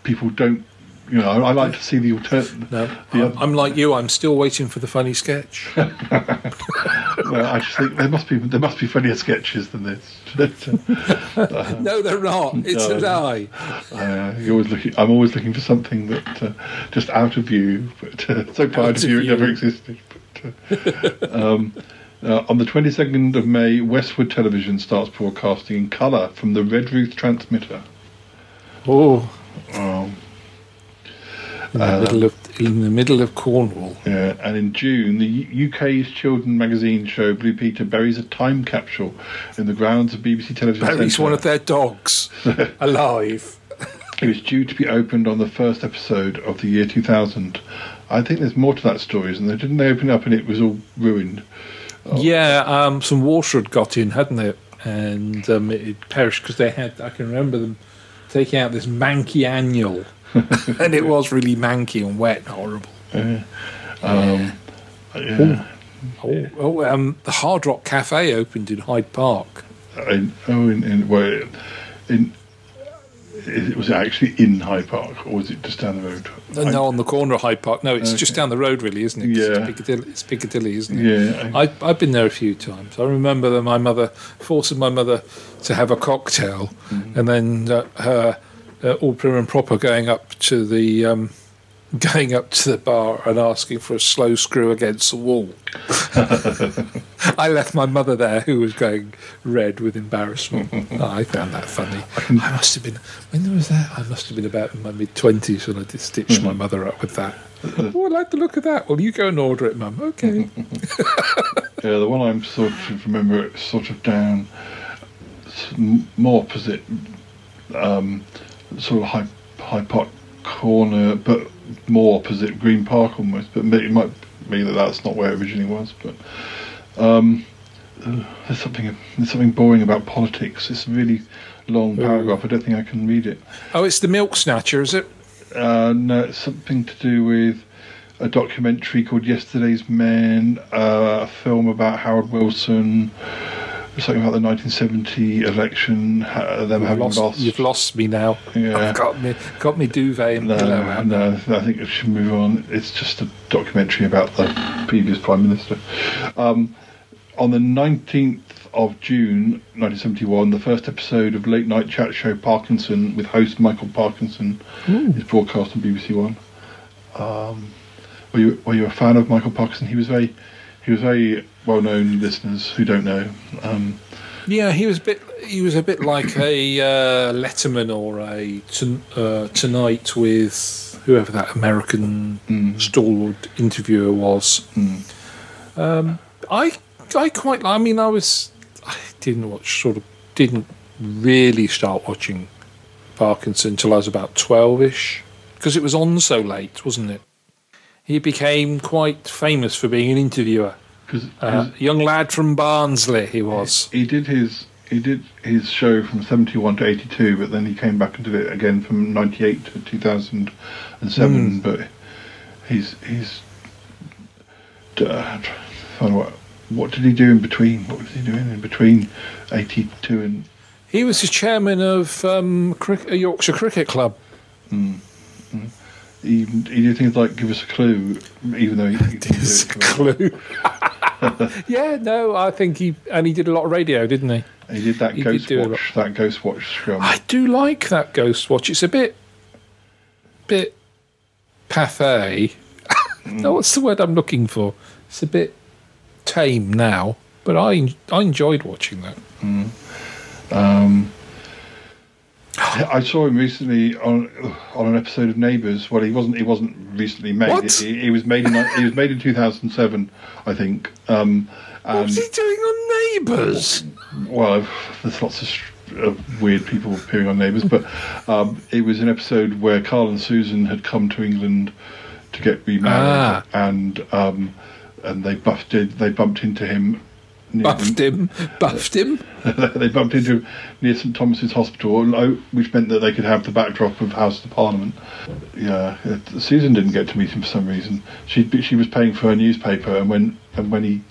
people don't you know, I, I like to see the alternative. No, I'm, I'm like you. I'm still waiting for the funny sketch. *laughs* well, I just think there must be there must be funnier sketches than this. Uh, *laughs* no, they're not. *laughs* It's No. a lie. Uh, you're always looking. I'm always looking for something that uh, just out of view, but uh, so far out of of it never existed. But, um, uh, on the 22nd of May, Westward Television starts broadcasting in colour from the Redruth transmitter. Oh, Um, in the Uh, middle of in the middle of Cornwall. Yeah, and in June, the UK's children magazine show Blue Peter buries a time capsule in the grounds of BBC Television. Buries one of their dogs *laughs* alive. It was due to be opened on the first episode of the year 2000. I think there's more to that story, isn't there? Didn't they open up and it was all ruined? Yeah, um, some water had got in, hadn't it? And um, it had perished because they had. I can remember them taking out this manky annual, *laughs* and it was really manky and wet and horrible. Uh, um, yeah. Oh, oh um, the Hard Rock Cafe opened in Hyde Park. In, oh, in, in, well, in, it was it actually in Hyde Park, or was it just down the road? No, no, on the corner of Hyde Park. No, it's just down the road, really, isn't it? Yeah. It's Piccadilly, it's Piccadilly isn't it? Yeah. I, I've been there a few times. I remember that my mother, forcing my mother to have a cocktail, Mm-hmm. and then uh, her, uh, all prim and proper, going up to the. Um, Going up to the bar and asking for a slow screw against the wall. *laughs* I left my mother there, who was going red with embarrassment. Oh, I found that funny. I must have been when was that? I must have been about in my mid twenties when I did stitch my mother up with that. oh, I like the look of that. Well, you go and order it, Mum. Okay. *laughs* Yeah, the one I'm sort of remember it's sort of down more opposite, um, sort of High, Hyde Park corner, but more opposite Green Park almost. But it might be that that's not where it originally was. But um, uh, there's something there's something boring about politics. It's a really long paragraph. I don't think I can read it. oh, it's the milk snatcher, is it? Uh, no, it's something to do with a documentary called Yesterday's Men, uh, a film about Harold Wilson, something about the 1970 election, them You've having lost, lost. You've lost me now. Yeah. I've got me, got me duvet no, out. no, I think we should move on. It's just a documentary about the previous Prime Minister. Um, on the 19th of June 1971, the first episode of late night chat show Parkinson with host Michael Parkinson is broadcast on BBC One. Um, were you were you a fan of Michael Parkinson? He was very he was very well known. Listeners who don't know, um, Yeah, he was a bit. He was a bit like a uh, Letterman or a ton, uh, Tonight with whoever that American stalwart interviewer was. Um, I I quite. I mean, I was. I didn't watch. Sort of didn't really start watching Parkinson until I was about twelve-ish because it was on so late, wasn't it? He became quite famous for being an interviewer. Because Uh, young lad from Barnsley, he was. he did his he did his show from 71 to 82 but then he came back and did it again from 98 to 2007 Mm. but he's he's uh, find what what did he do in between what was he doing in between 82 and He was the chairman of um, Yorkshire Cricket Club. mm. He, he did things like give us a clue even though he, he didn't do it Clue. *laughs* yeah, no, I think he and he did a lot of radio, didn't he? he did that He ghost a watch that ghost watch scrum I do like that Ghost Watch. It's a bit, bit pathé. no, *laughs* what's the word I'm looking for? It's a bit tame now, but I I enjoyed watching that. Mm. Um, I saw him recently on on an episode of Neighbours. Well, he wasn't. He wasn't recently made. He, he was made in. He was made in 2007, I think. Um, What was he doing on Neighbours? well, there's lots of, of weird people appearing on Neighbours, but um, it was an episode where Karl and Susan had come to England to get remarried, Ah. and um, and they buffed they bumped into him. Near Buffed him, buffed him. *laughs* they bumped into him near St Thomas's Hospital, oh, which meant that they could have the backdrop of House of Parliament. Yeah, Susan didn't get to meet him for some reason. She she was paying for her newspaper, and when and when he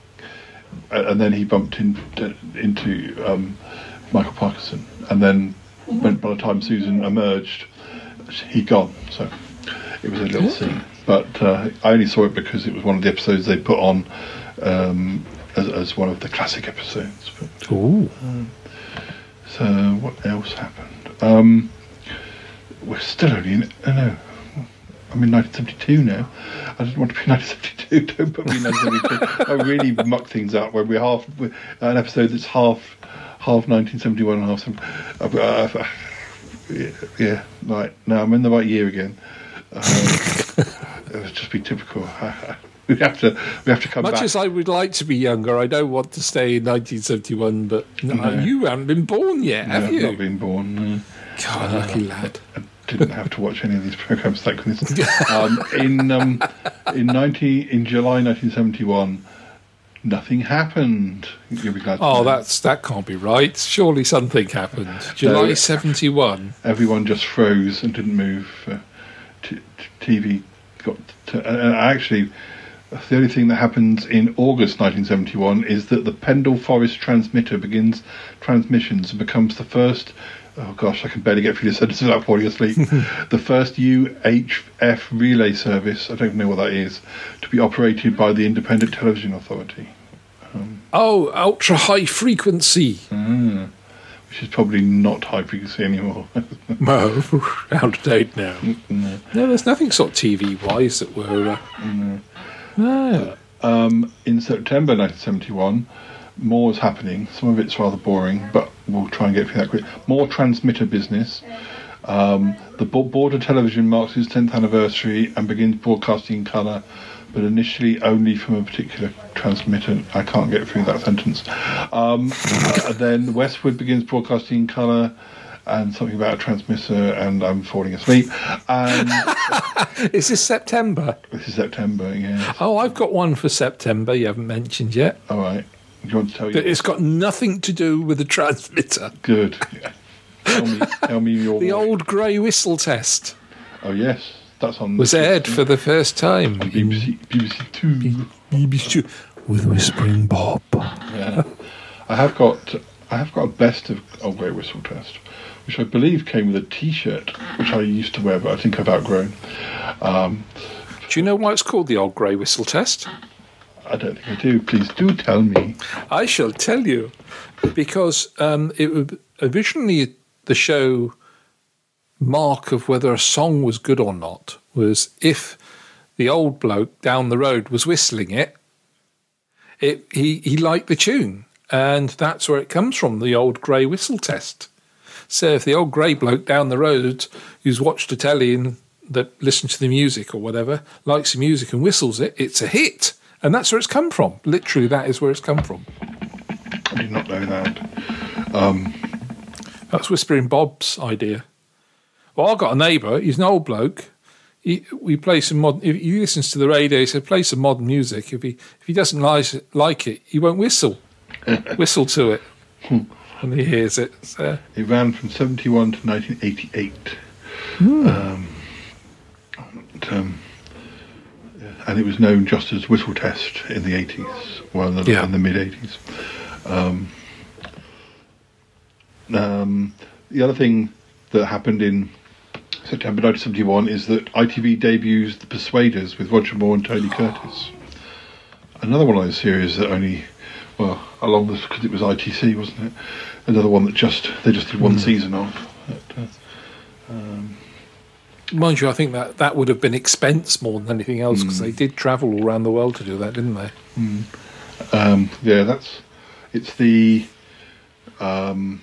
and then he bumped in, into um, Michael Parkinson, and then when, by the time Susan emerged, he'd gone. So it was a little scene. But uh, I only saw it because it was one of the episodes they put on um, as, as one of the classic episodes. But, Ooh. um, so what else happened? Um, we're still only in. Uh, no, I'm in 1972 now. I didn't want to be *laughs* 1972. Don't put me in 1972. I really muck things up when we're half we're, an episode that's half half 1971 and half. Some, uh, uh, yeah, yeah, right. Now I'm in the right year again. Um, *laughs* it would just be typical. *laughs* *laughs* we have to we have to come Much back. as I would like to be younger, I don't want to stay in 1971. But no, No. you haven't been born yet, No, have I've you? not been born. No. God, lucky lad. I didn't have to watch any of these programs like this. *laughs* Um, in um, in 90 in July 1971, nothing happened. You'll be glad. To Oh, that's that can't be right. Surely something happened. July No. 71. everyone just froze and didn't move. Uh, t- t- TV got to, uh, actually. The only thing that happens in August 1971 is that the Pendle Forest transmitter begins transmissions and becomes the first. Oh gosh, I can barely get through the sentence without falling asleep. *laughs* the first UHF relay service, I don't know what that is, to be operated by the Independent Television Authority. Oh, ultra high frequency. Mm. Which is probably not high frequency anymore. No, out of date now. No. No, there's nothing sort of TV wise that we're. Uh, no. Um, in September 1971, more is happening. Some of it's rather boring, but we'll try and get through that quick. More transmitter business. Um, the Bo- Border Television marks its 10th anniversary and begins broadcasting in colour, but initially only from a particular transmitter. I can't get through that sentence. Um, uh, then Westward begins broadcasting in colour. And something about a transmitter, and I'm falling asleep. Um, and *laughs* Is this September? this is September, yeah. Oh, I've got one for September you haven't mentioned yet. All right. Do you want to tell you? But it's got nothing to do with the transmitter. Good. *laughs* Tell me, tell me your. The old grey whistle test Oh yes, that's on. was aired for the first time on BBC, BBC Two. BBC Two with Whispering Bob. Yeah, I have got. I have got a best of Old Grey Whistle test, which I believe came with a T-shirt, which I used to wear, but I think I've outgrown. Um, Do you know why it's called the old grey whistle test? I don't think I do. Please do tell me. I shall tell you, because um, it originally the show mark of whether a song was good or not was if the old bloke down the road was whistling it, it he, he liked the tune, and that's where it comes from, the old grey whistle test. So if the old grey bloke down the road who's watched the telly and that listens to the music or whatever likes the music and whistles it, it's a hit. And that's where it's come from. Literally, that is where it's come from. I did not know that. Um, That's Whispering Bob's idea. Well, I've got a neighbour. He's an old bloke. He, we play some modern. If he listens to the radio, he said, "Play some modern music." If he if he doesn't like like it, he won't whistle. *laughs* whistle to it when he hears it. So, it ran from seventy-one to nineteen eighty-eight. Hmm. Um, and, um, and it was known just as Whistle Test in the eighties, well, in the, Yeah. the mid eighties. Um, um, the other thing that happened in September 1971 is that ITV debuts The Persuaders with Roger Moore and Tony Curtis. Another one of those series that only, well, along this because it was ITC, wasn't it? Another one that just they just did one Mm. season of. But, uh, um, mind you, I think that that would have been expense more than anything else because Hmm. they did travel all around the world to do that, didn't they? Mm. Um, yeah, that's it's the um,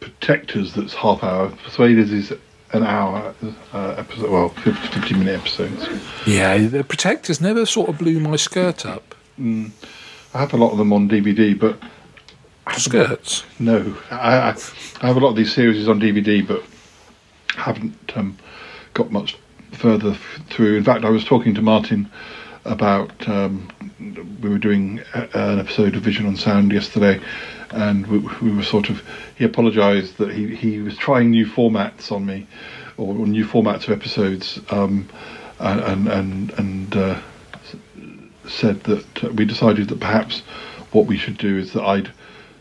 protectors that's half hour. Persuaders is an hour uh, episode. Well, 50, 50 minute episodes. Yeah, the protectors never sort of blew my skirt up. Mm. I have a lot of them on DVD, but I haven't got- Skirts. no, I, I, have a lot of these series on DVD, but haven't um, got much further through. In fact, I was talking to Martin about um, we were doing a, an episode of Vision on Sound yesterday, and we, we were sort of he apologised that he he was trying new formats on me, or, new formats of episodes, um, and and and, and uh, said that uh, we decided that perhaps what we should do is that I'd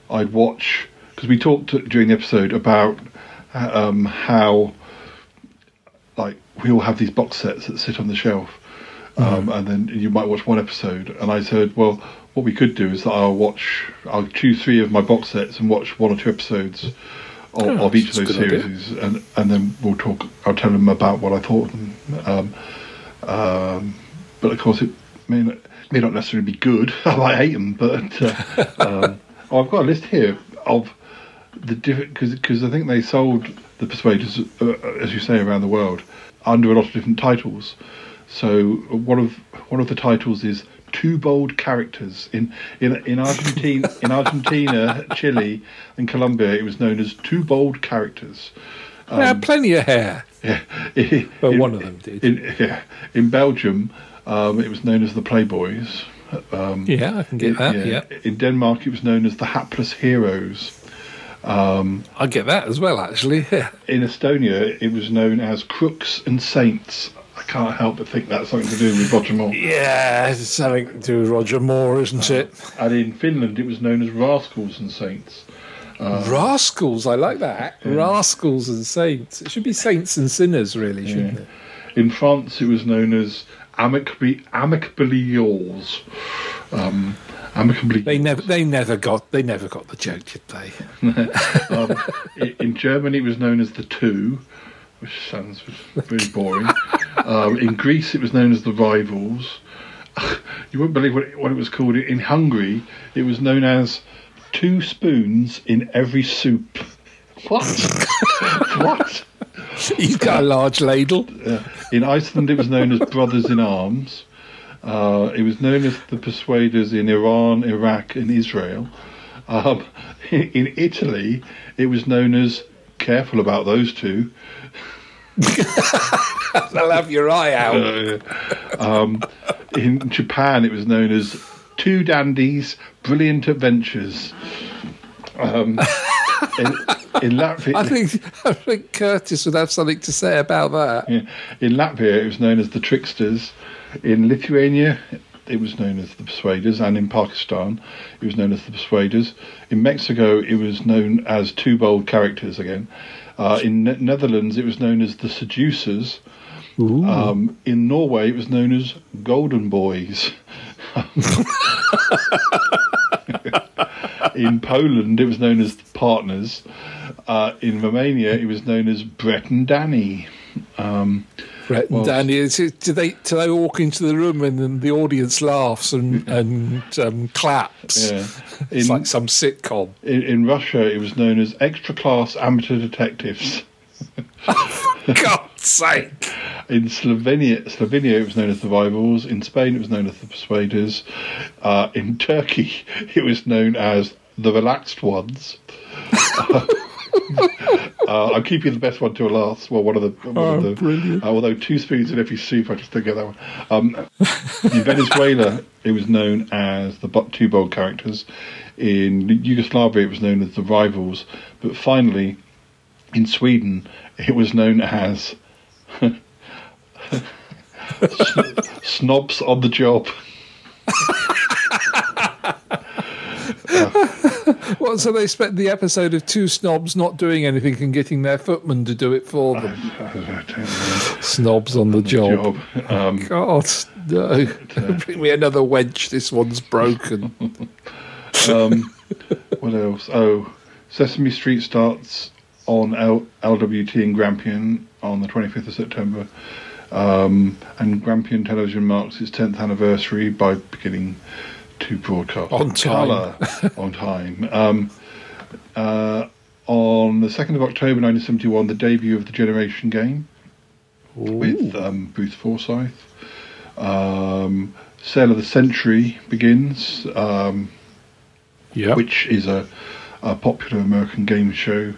I'd watch because we talked during the episode about uh, um, how like we all have these box sets that sit on the shelf, um, and then you might watch one episode. And I said, well, what we could do is that I'll watch, I'll choose three of my box sets and watch one or two episodes of, Oh, of each of those good idea. series, and and then we'll talk. I'll tell them about what I thought them. Um, um, but of course, it may not, may not necessarily be good. *laughs* I might hate them, but uh, um, *laughs* I've got a list here of the different because I think they sold the Persuaders, uh, as you say, around the world under a lot of different titles. So one of one of the titles is Two Bold Characters in in in Argentina, in Argentina, *laughs* Chile, and Colombia. It was known as Two Bold Characters. They had plenty of hair. Yeah, Well, *laughs* In- one of them did. In, yeah, in Belgium, um, it was known as the Playboys. Um, Yeah, I can get in- that, yeah. In Denmark, it was known as the Hapless Heroes. Um, I get that as well, actually. *laughs* Yeah. in Estonia, it was known as Crooks and Saints. I can't help but think that's something to do with Roger Moore. Yeah, it's something to do with Roger Moore, isn't it? And in Finland, it was known as Rascals and Saints. Uh, Rascals, I like that. Rascals and saints. It should be saints and sinners, really, shouldn't Yeah. it? In France, it was known as Amicably, amicably Yours. Um, amicably They never, they never got, they never got the joke, did they? *laughs* um, i- in Germany, it was known as the Two, which sounds very boring. um, in Greece, it was known as the Rivals. *laughs* You wouldn't believe what it, what it was called. In Hungary, it was known as Two Spoons in Every Soup. What? *laughs* what? *laughs* He's got a large ladle. Uh, in Iceland, it was known as Brothers in Arms. Uh, it was known as the Persuaders in Iran, Iraq, and Israel. Um, *laughs* in Italy, it was known as Careful about those two. *laughs* They'll have your eye out. Uh, um, in Japan, it was known as Two Dandies, Brilliant Adventures. Um, in, in Latvia, *laughs* I think, I think Curtis would have something to say about that. Yeah. In Latvia, it was known as the Tricksters. In Lithuania, it was known as the Persuaders, and in Pakistan, it was known as the Persuaders. In Mexico, it was known as Two Bold Characters again. Uh, in ne- Netherlands, it was known as the Seducers. Um, in Norway, it was known as Golden Boys. *laughs* *laughs* in Poland, it was known as Partners. Uh, in Romania, it was known as Brett and Danny. Um, Brett and well, Danny, do they do they walk into the room and then the audience laughs and *laughs* and um, claps? Yeah. *laughs* It's like some sitcom. In, in Russia, it was known as extra class amateur detectives. *laughs* God's sake! In Slovenia, Slovenia, it was known as the Rivals. In Spain, it was known as the Persuaders. Uh, in Turkey, *laughs* it was known as the Relaxed Ones. Uh, *laughs* I'm keeping the best one to last. Well, one of the, one Oh, of the brilliant. uh, although two spoons in every soup, I just don't get that one. Um, in Venezuela, it was known as the two bold characters. In Yugoslavia, it was known as the rivals. But finally, in Sweden, it was known as *laughs* snobs on the job. *laughs* What? So they spent the episode of two snobs not doing anything and getting their footman to do it for them. *laughs* snobs on the job. job. Um, God, no! Bring me another wench. This one's broken. um, what else? Oh, Sesame Street starts on L- LWT in Grampian on the 25th of September. Um, and Grampian Television marks its 10th anniversary by beginning to broadcast On time. *laughs* on time. Um, uh, on the 2nd of October 1971, the debut of the Generation game with um, Bruce Forsyth. Um, Sale of the Century begins. Um, Yeah. which is a, a popular American game show.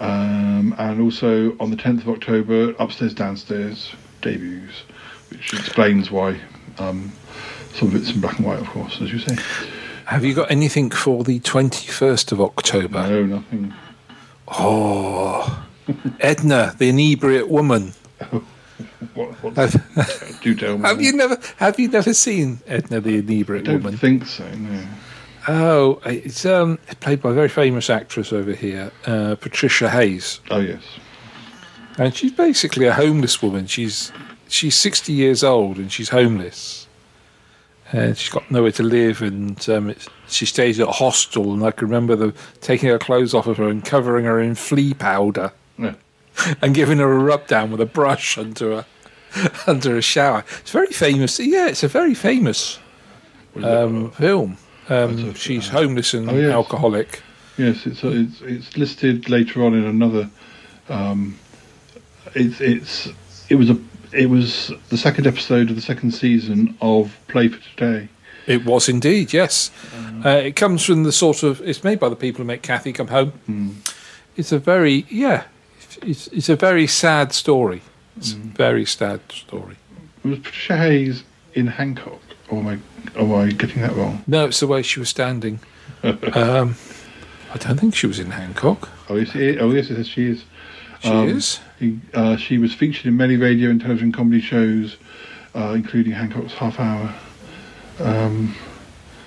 Um, and also on the 10th of October, Upstairs Downstairs debuts, which explains why um, some of it's in black and white, of course, as you say. Have you got anything for the twenty first of October? No, nothing. Oh, Edna, the inebriate woman. *laughs* What, what, Have, do tell me. *laughs* have you never have you never seen Edna, the I inebriate don't woman? think so, no. Oh, it's um played by a very famous actress over here, uh, Patricia Hayes. Oh, yes. and she's basically a homeless woman. She's she's sixty years old and she's homeless, and she's got nowhere to live. And um, it's, she stays at a hostel. And I can remember them taking her clothes off of her and covering her in flea powder, Yeah. *laughs* and giving her a rub down with a brush under a *laughs* under a shower. It's very famous. Yeah, it's a very famous um, film. Um, she's homeless and Oh, yes. alcoholic. Yes, it's it's it's listed later on in another. Um, it's it's it was a it was the second episode of the second season of Play for Today. It was indeed, yes. Uh, it comes from the sort of. It's made by the people who make Cathy Come Home. It's a very yeah. It's it's a very sad story. It's a very sad story. It Was Patricia Hayes in Hancock? Or am I or am I getting that wrong? No, it's the way she was standing. *laughs* um, I don't think she was in Hancock. Oh yes, it- oh yes, yes, she is. She Um, is. he- uh, she was featured in many radio and television comedy shows, uh, including Hancock's Half Hour. Um,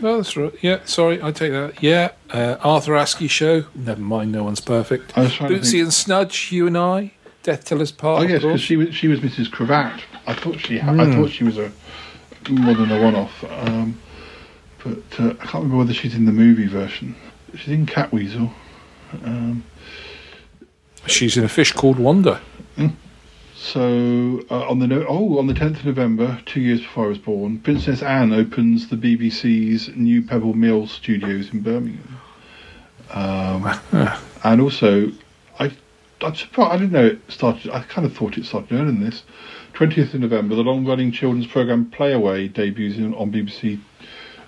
Oh, that's right. Yeah, sorry, I take that. Yeah, uh, Arthur Askey show. Never mind, no one's perfect. I was trying to Bootsie and Snudge, you and I. Death Till Us Part. oh yes, because she was she was Mrs. Cravat. I thought she ha- I Hmm. thought she was a more than a one-off. Um, but uh, I can't remember whether she's in the movie version. She's in Catweazle. Um, She's in a fish called Wanda. So uh, on the no- oh on the tenth of November, two years before I was born, Princess Anne opens the BBC's new Pebble Mill studios in Birmingham. Um, and also, I I'm surprised I didn't know it started. I kind of thought it started earlier than this. Twentieth of November, the long-running children's program Play Away debuts in, on BBC.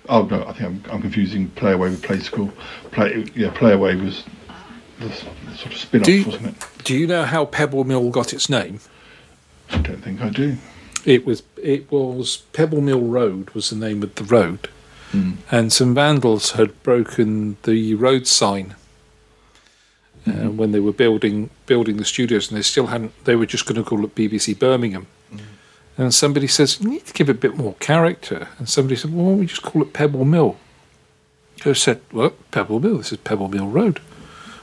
Oh no, I think I'm, I'm confusing Play Away with Play School. Play yeah, Play Away was the s- sort of spin-off, you- wasn't it? Do you know how Pebble Mill got its name? I don't think I do. It was it was Pebble Mill Road was the name of the road, and some vandals had broken the road sign uh, when they were building building the studios, and they still hadn't. They were just going to call it BBC Birmingham. And somebody says you need to give it a bit more character, and somebody said, "Well, why don't we just call it Pebble Mill?" They said, "Well, Pebble Mill. This is Pebble Mill Road.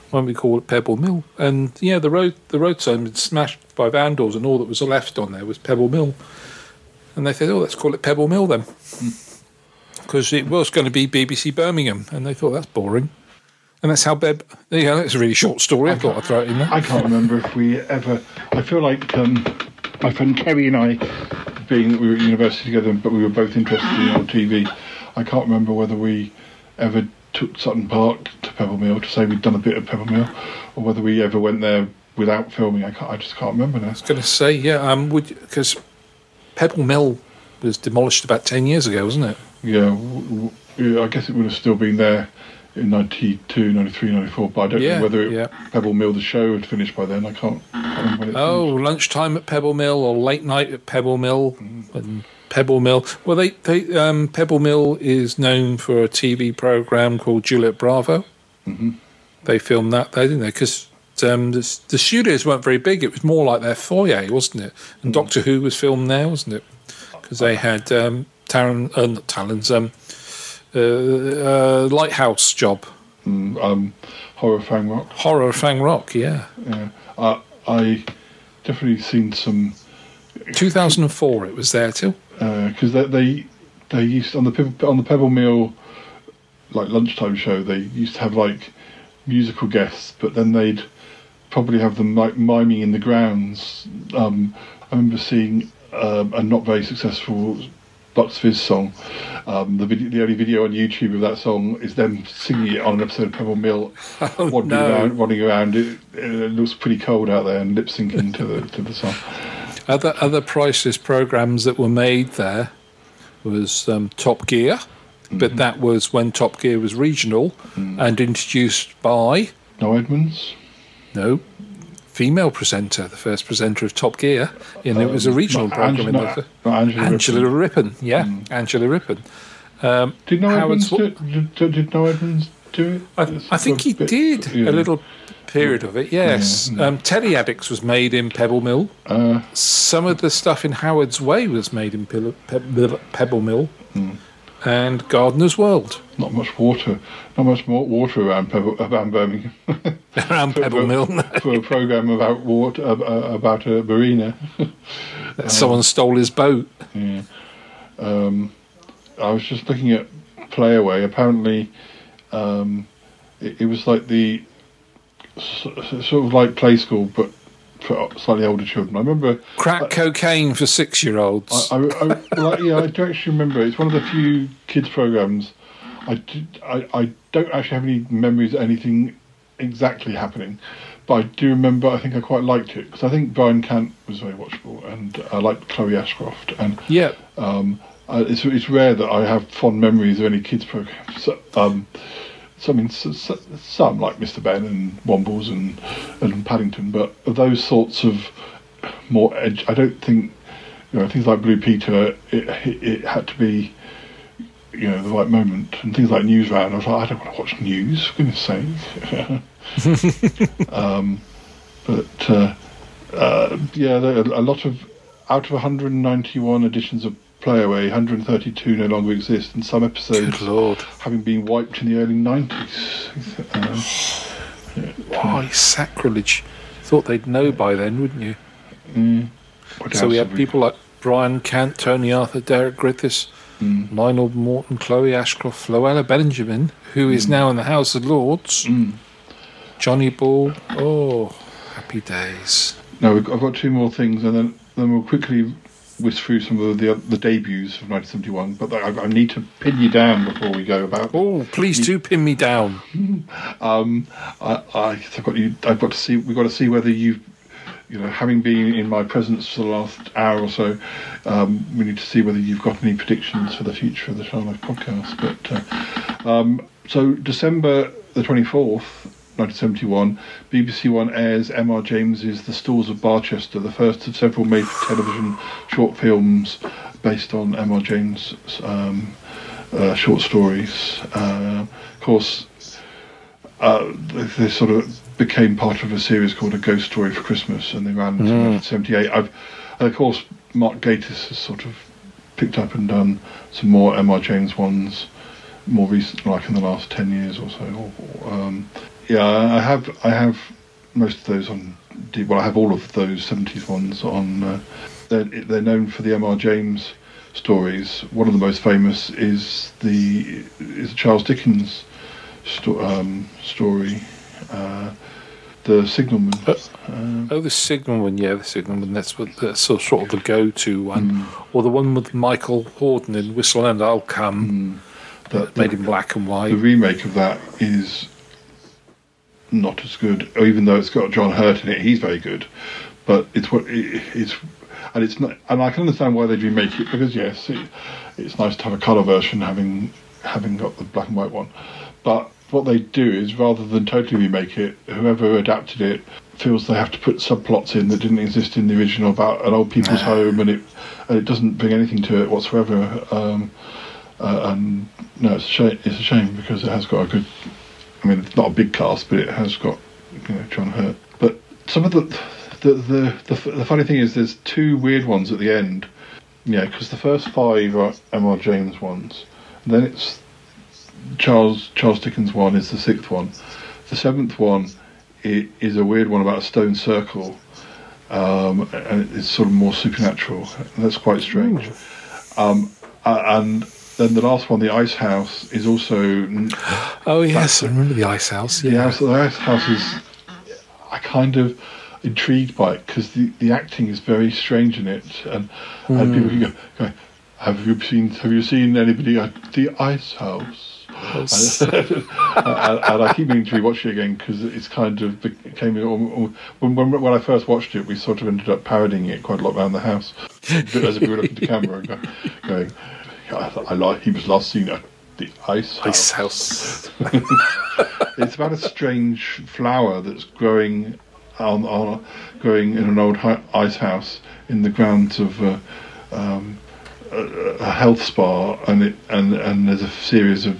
Why don't we call it Pebble Mill?" And yeah, the road the road sign had been smashed by vandals, and all that was left on there was Pebble Mill. And they said, "Oh, let's call it Pebble Mill then," because it was going to be BBC Birmingham, and they thought that's boring. And that's how Beb. There you go. That's a really short story. I thought I'd throw it in there. I can't remember if we ever. I feel like um, my friend Kerry and I, being that we were at university together, but we were both interested in on TV. I can't remember whether we ever took Sutton Park to Pebble Mill to say we'd done a bit of Pebble Mill, or whether we ever went there without filming. I can't. I just can't remember now. I was going to say, yeah, um, would because Pebble Mill was demolished about ten years ago, wasn't it? Yeah, w- w- yeah, I guess it would have still been there in 92, 93, 94, but I don't Yeah, know whether it, yeah. Pebble Mill, the show, had finished by then. I can't, can't remember when it Oh, lunchtime at Pebble Mill or late night at Pebble Mill. And Pebble Mill. Well, they, they um, Pebble Mill is known for a TV program called Juliet Bravo. Mm-hmm. They filmed that there, didn't they? Because um, the, the studios weren't very big. It was more like their foyer, wasn't it? And Doctor Who was filmed there, wasn't it? Because they had um, Taron, uh, not Talon's, um, uh, uh, Lighthouse job. Mm, um, Horror Fang Rock. Horror Fang Rock, yeah. Yeah, I, I definitely seen some 2004 it was there too. because they, they they used on the on the Pebble Mill like lunchtime show. They used to have like musical guests, but then they'd probably have them like miming in the grounds. Um, I remember seeing um, a not very successful Bucks Fizz song. Um, the video, the only video on YouTube of that song is them singing it on an episode of Pebble Mill, *laughs* wandering no. around, running around. It, it looks pretty cold out there, and lip syncing to the to the song. Other other priceless programs that were made there was um, Top Gear, but that was when Top Gear was regional and introduced by Noel Edmonds. no female presenter, the first presenter of Top Gear, and it was a regional program. in Angela- those- not Angela Angela Rippon, yeah, Angela Rippon. Um, Did No Howard Edmonds do it? Did, did Noel Edmonds do it? I, I think he did yeah. a little period of it. Yes, Yeah, yeah. Um, Telly Addicts was made in Pebble Mill. Uh, Some of the stuff in Howard's Way was made in Pil- Pe- Pebble Mill. Hmm. And Gardener's World. Not much water, not much more water around, Pebble, around Birmingham. *laughs* around Pebble Mill. for a program about water, uh, about a marina. *laughs* Someone stole his boat. Yeah. Um, I was just looking at Playaway. Apparently, um, it, it was like the sort of like Play School, but for slightly older children. I remember Crack cocaine for six year olds. I, I, I, like, yeah, I do actually remember. It's one of the few kids programs. I, did, I, I don't actually have any memories of anything exactly happening, but I do remember. I think I quite liked it because I think Brian Cant was very watchable, and I liked Chloe Ashcroft. And yeah, um, uh, it's it's rare that I have fond memories of any kids programs. So, um, I mean, some like Mr. Benn and Wombles and and Paddington, but those sorts of more edge. I don't think you know things like Blue Peter. It it, it had to be you know the right moment, and things like News Round. I was like, I don't want to watch news. For goodness sake. *laughs* um, but uh, uh, yeah, a lot of out of 191 editions of Playaway, 132 no longer exist, and some episodes having been wiped in the early 90s. Um, yeah, Why sacrilege? Thought they'd know by then, wouldn't you? Mm. So we had have people like Brian Cant, Toni Arthur, Derek Griffiths, Mm. Lionel Morton, Chloe Ashcroft, Floella Benjamin, who is Mm. now in the House of Lords, Johnny Ball. Oh, happy days. No, we've got- I've got two more things, and then then we'll quickly whisk through some of the the debuts of 1971. But I, I need to pin you down before we go about. Oh, please do pin me down. *laughs* Um, I, I, I've got you. I've got to see. We've got to see whether you've. you know, having been in my presence for the last hour or so, um, we need to see whether you've got any predictions for the future of the Shy Life podcast. But uh, um, so December the twenty fourth. 1971, BBC One airs M.R. James's The Stalls of Barchester, the first of several made-for-television short films based on M.R. James' um, uh, short stories. Uh, of course, uh, they, they sort of became part of a series called A Ghost Story for Christmas, and they ran until Mm. 1978. I've, and of course, Mark Gatiss has sort of picked up and done some more M.R. James ones more recent, like in the last 10 years or so. Or, um, yeah, I have I have most of those on. Well, I have all of those 70s ones on. Uh, they're, they're known for the M.R. James stories. One of the most famous is the is the Charles Dickens sto- um, story, uh, the Signalman. Uh, Oh, the Signalman, yeah, the Signalman. That's what that's sort of the go-to one, or the one with Michael Hordern in Whistle and I'll Come, that made in black and white. the remake of that is not as good, even though it's got John Hurt in it. He's very good, but it's what it, it's and it's not. And I can understand why they remake it because yes, it, it's nice to have a colour version having having got the black and white one. But what they do is rather than totally remake it, whoever adapted it feels they have to put subplots in that didn't exist in the original about an old people's home, and it and it doesn't bring anything to it whatsoever. Um, uh, and no, it's a shame. It's a shame because it has got a good. I mean, it's not a big cast, but it has got you know John Hurt. But some of the the the the, the funny thing is, there's two weird ones at the end. Yeah, because the first five are M.R. James ones, and then it's Charles Charles Dickens one is the sixth one. The seventh one i- is a weird one about a stone circle, um, and it's sort of more supernatural. That's quite strange. Um, and then the last one, the Ice House, is also *gasps* Oh yes, I remember the Ice House. the Yeah, house. The Ice House is I kind of intrigued by it because the, the acting is very strange in it, and and hmm. people can go, go, have you seen Have you seen anybody at the Ice House? Yes. and, *laughs* and, and I keep meaning to rewatch it again because it's kind of became um, um, when, when when I first watched it, we sort of ended up parodying it quite a lot around the house, *laughs* as if we were looking at the camera and go, going, "Yeah, I, I like he was last seen at the Ice House. Ice House. *laughs* it's about a strange flower that's growing on, on growing in an old hi- ice house in the grounds of uh, um, a, a health spa, and it and and there's a series of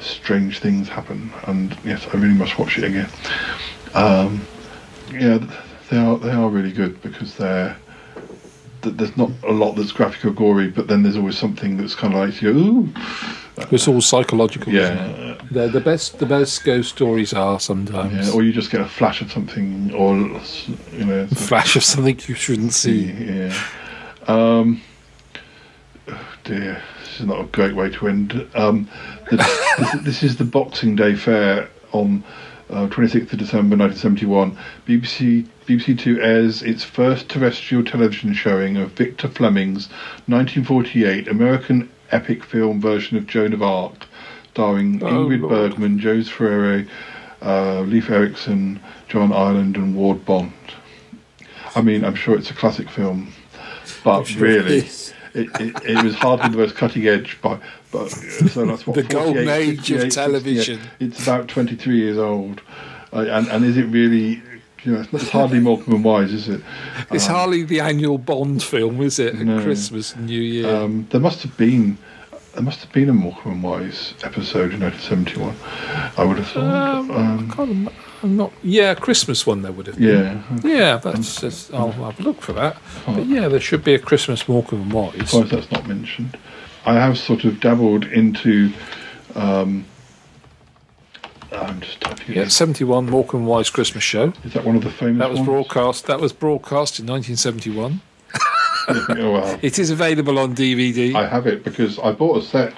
strange things happen. And yes, I really must watch it again. Um, yeah, they are they are really good because they're th- there's not a lot that's graphic or gory, but then there's always something that's kind of like you ooh. It's all psychological. Yeah. They're the best. The best ghost stories are sometimes. Yeah, or you just get a flash of something, or you know, Flash of something you shouldn't see. Yeah. Um, oh dear, this is not a great way to end. Um, the, this, this is the Boxing Day fair on uh, 26th of December 1971. BBC BBC Two airs its first terrestrial television showing of Victor Fleming's 1948 American epic film version of Joan of Arc, starring Oh, Ingrid Lord. Bergman, Jose Ferrero, uh, Leif Erickson, John Ireland, and Ward Bond. I mean, I'm sure it's a classic film, but sure really. It, it, it was hardly the most cutting edge. But, but so that's what The golden age of television. It's about 23 years old, uh, and and is it really? You know, it's, hardly Morecambe and Wise, is it? It's Um, hardly the annual Bond film, is it? No. Christmas, and New Year. Um, there must have been. There must have been a Morecambe and Wise episode in 1971. I would have thought. Um, Um, I can't I'm not. Yeah, Christmas one there would have. Been. Yeah, that's. that's I'll have a look for that. But yeah, there should be a Christmas Morecambe and Wise. Surprised that's not mentioned. I have sort of dabbled into. Um, I'm just typing. Yeah, seventy-one Morecambe and Wise Christmas show. Is that one of the famous That was ones? broadcast. That was broadcast in 1971. oh, *laughs* wow. *laughs* It is available on DVD. I have it because I bought a set.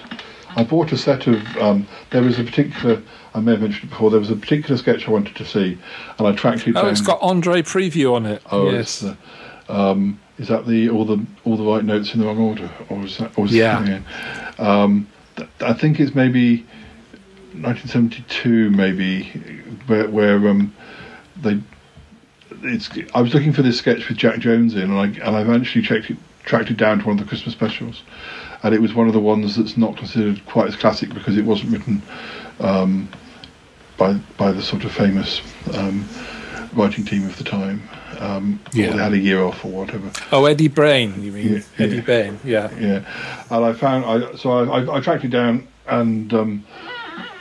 I bought a set of. Um, there was a particular. I may have mentioned it before. There was a particular sketch I wanted to see, and I tracked it oh, down. it's got Andre Previn on it. Oh, yes. uh, um, is that the all the all the right notes in the wrong order, or is that? Or is Yeah. Um, th- I think it's maybe 1972, maybe where where um, they. It's. I was looking for this sketch with Jack Jones in, and I and I eventually checked it, tracked it down to one of the Christmas specials, and it was one of the ones that's not considered quite as classic because it wasn't written um, by by the sort of famous um, writing team of the time. Um, Yeah. they had a year off or whatever. Oh, Eddie Braben, you mean? Yeah, Eddie yeah. Bain, yeah. Yeah, and I found I so I, I, I tracked it down and um,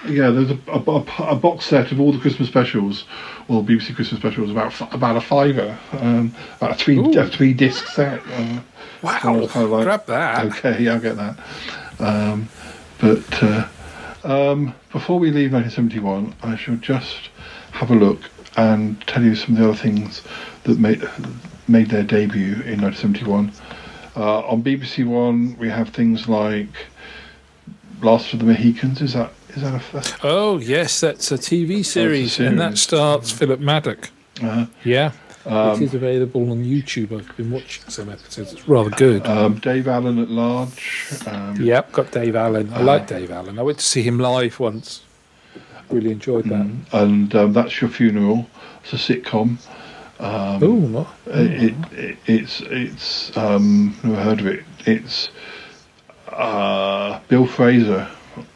yeah, there's a, a, a- box set of all the Christmas specials, all BBC Christmas specials, about about a fiver, um, about a three a three disc set. Uh, Wow, I was kind of like, grab that. Okay, yeah, I'll get that. Um, but uh, um, before we leave 1971, I shall just have a look and tell you some of the other things that made made their debut in 1971. Uh, on BBC One, we have things like Last of the Mohicans. Is that is that a that's, Oh, yes, that's a TV series, and that series. stars Philip Madoc. uh, Yeah. Um, it is available on YouTube. I've been watching some episodes. It's rather good. um, Dave Allen at Large? Um, yep, got Dave Allen. I like Dave Allen. I went to see him live once. Really enjoyed that. and um, that's your funeral. It's a sitcom. Um, Oh, what? It, it, it's it's um, never heard of it. It's uh, Bill Fraser.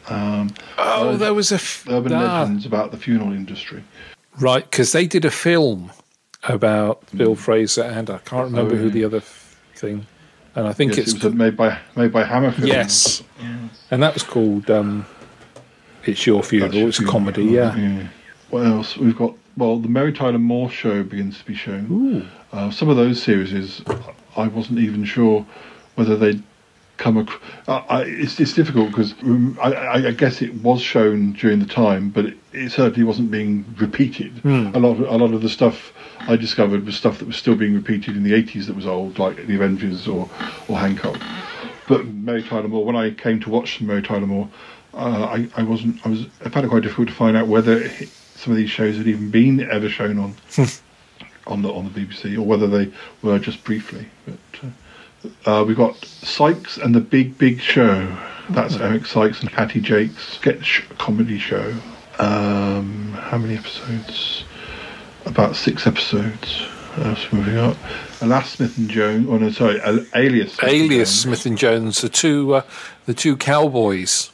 Um, Oh, there was a f- urban ah. legends about the funeral industry. Right, because they did a film about Bill Fraser, and I can't remember Oh, who the other f- thing. And I think Yes, it's it was made by made by Hammer Films. yes, and that was called um, "It's Your Funeral." It's a comedy, yeah. What else? We've got well, the Mary Tyler Moore show begins to be shown. Uh, some of those series is I wasn't even sure whether they'd come across. Uh, I, it's, it's difficult because um, I, I, guess it was shown during the time, but it, it certainly wasn't being repeated. Hmm. A lot, of, a lot of the stuff I discovered was stuff that was still being repeated in the 80s that was old, like The Avengers or or Hancock. But Mary Tyler Moore, when I came to watch Mary Tyler Moore, uh, I, I wasn't. I was. I found it quite difficult to find out whether some of these shows had even been ever shown on on the on the BBC or whether they were just briefly. But uh, uh, we've got Sykes and the Big Big Show. That's Eric Sykes and Hattie Jacques sketch comedy show. Um, how many episodes? About six episodes. Else have we got? Alas Smith and Jones. Oh no, sorry, Al- Alias. Smith and Alias Jones. Smith and Jones, the two, uh, the two cowboys.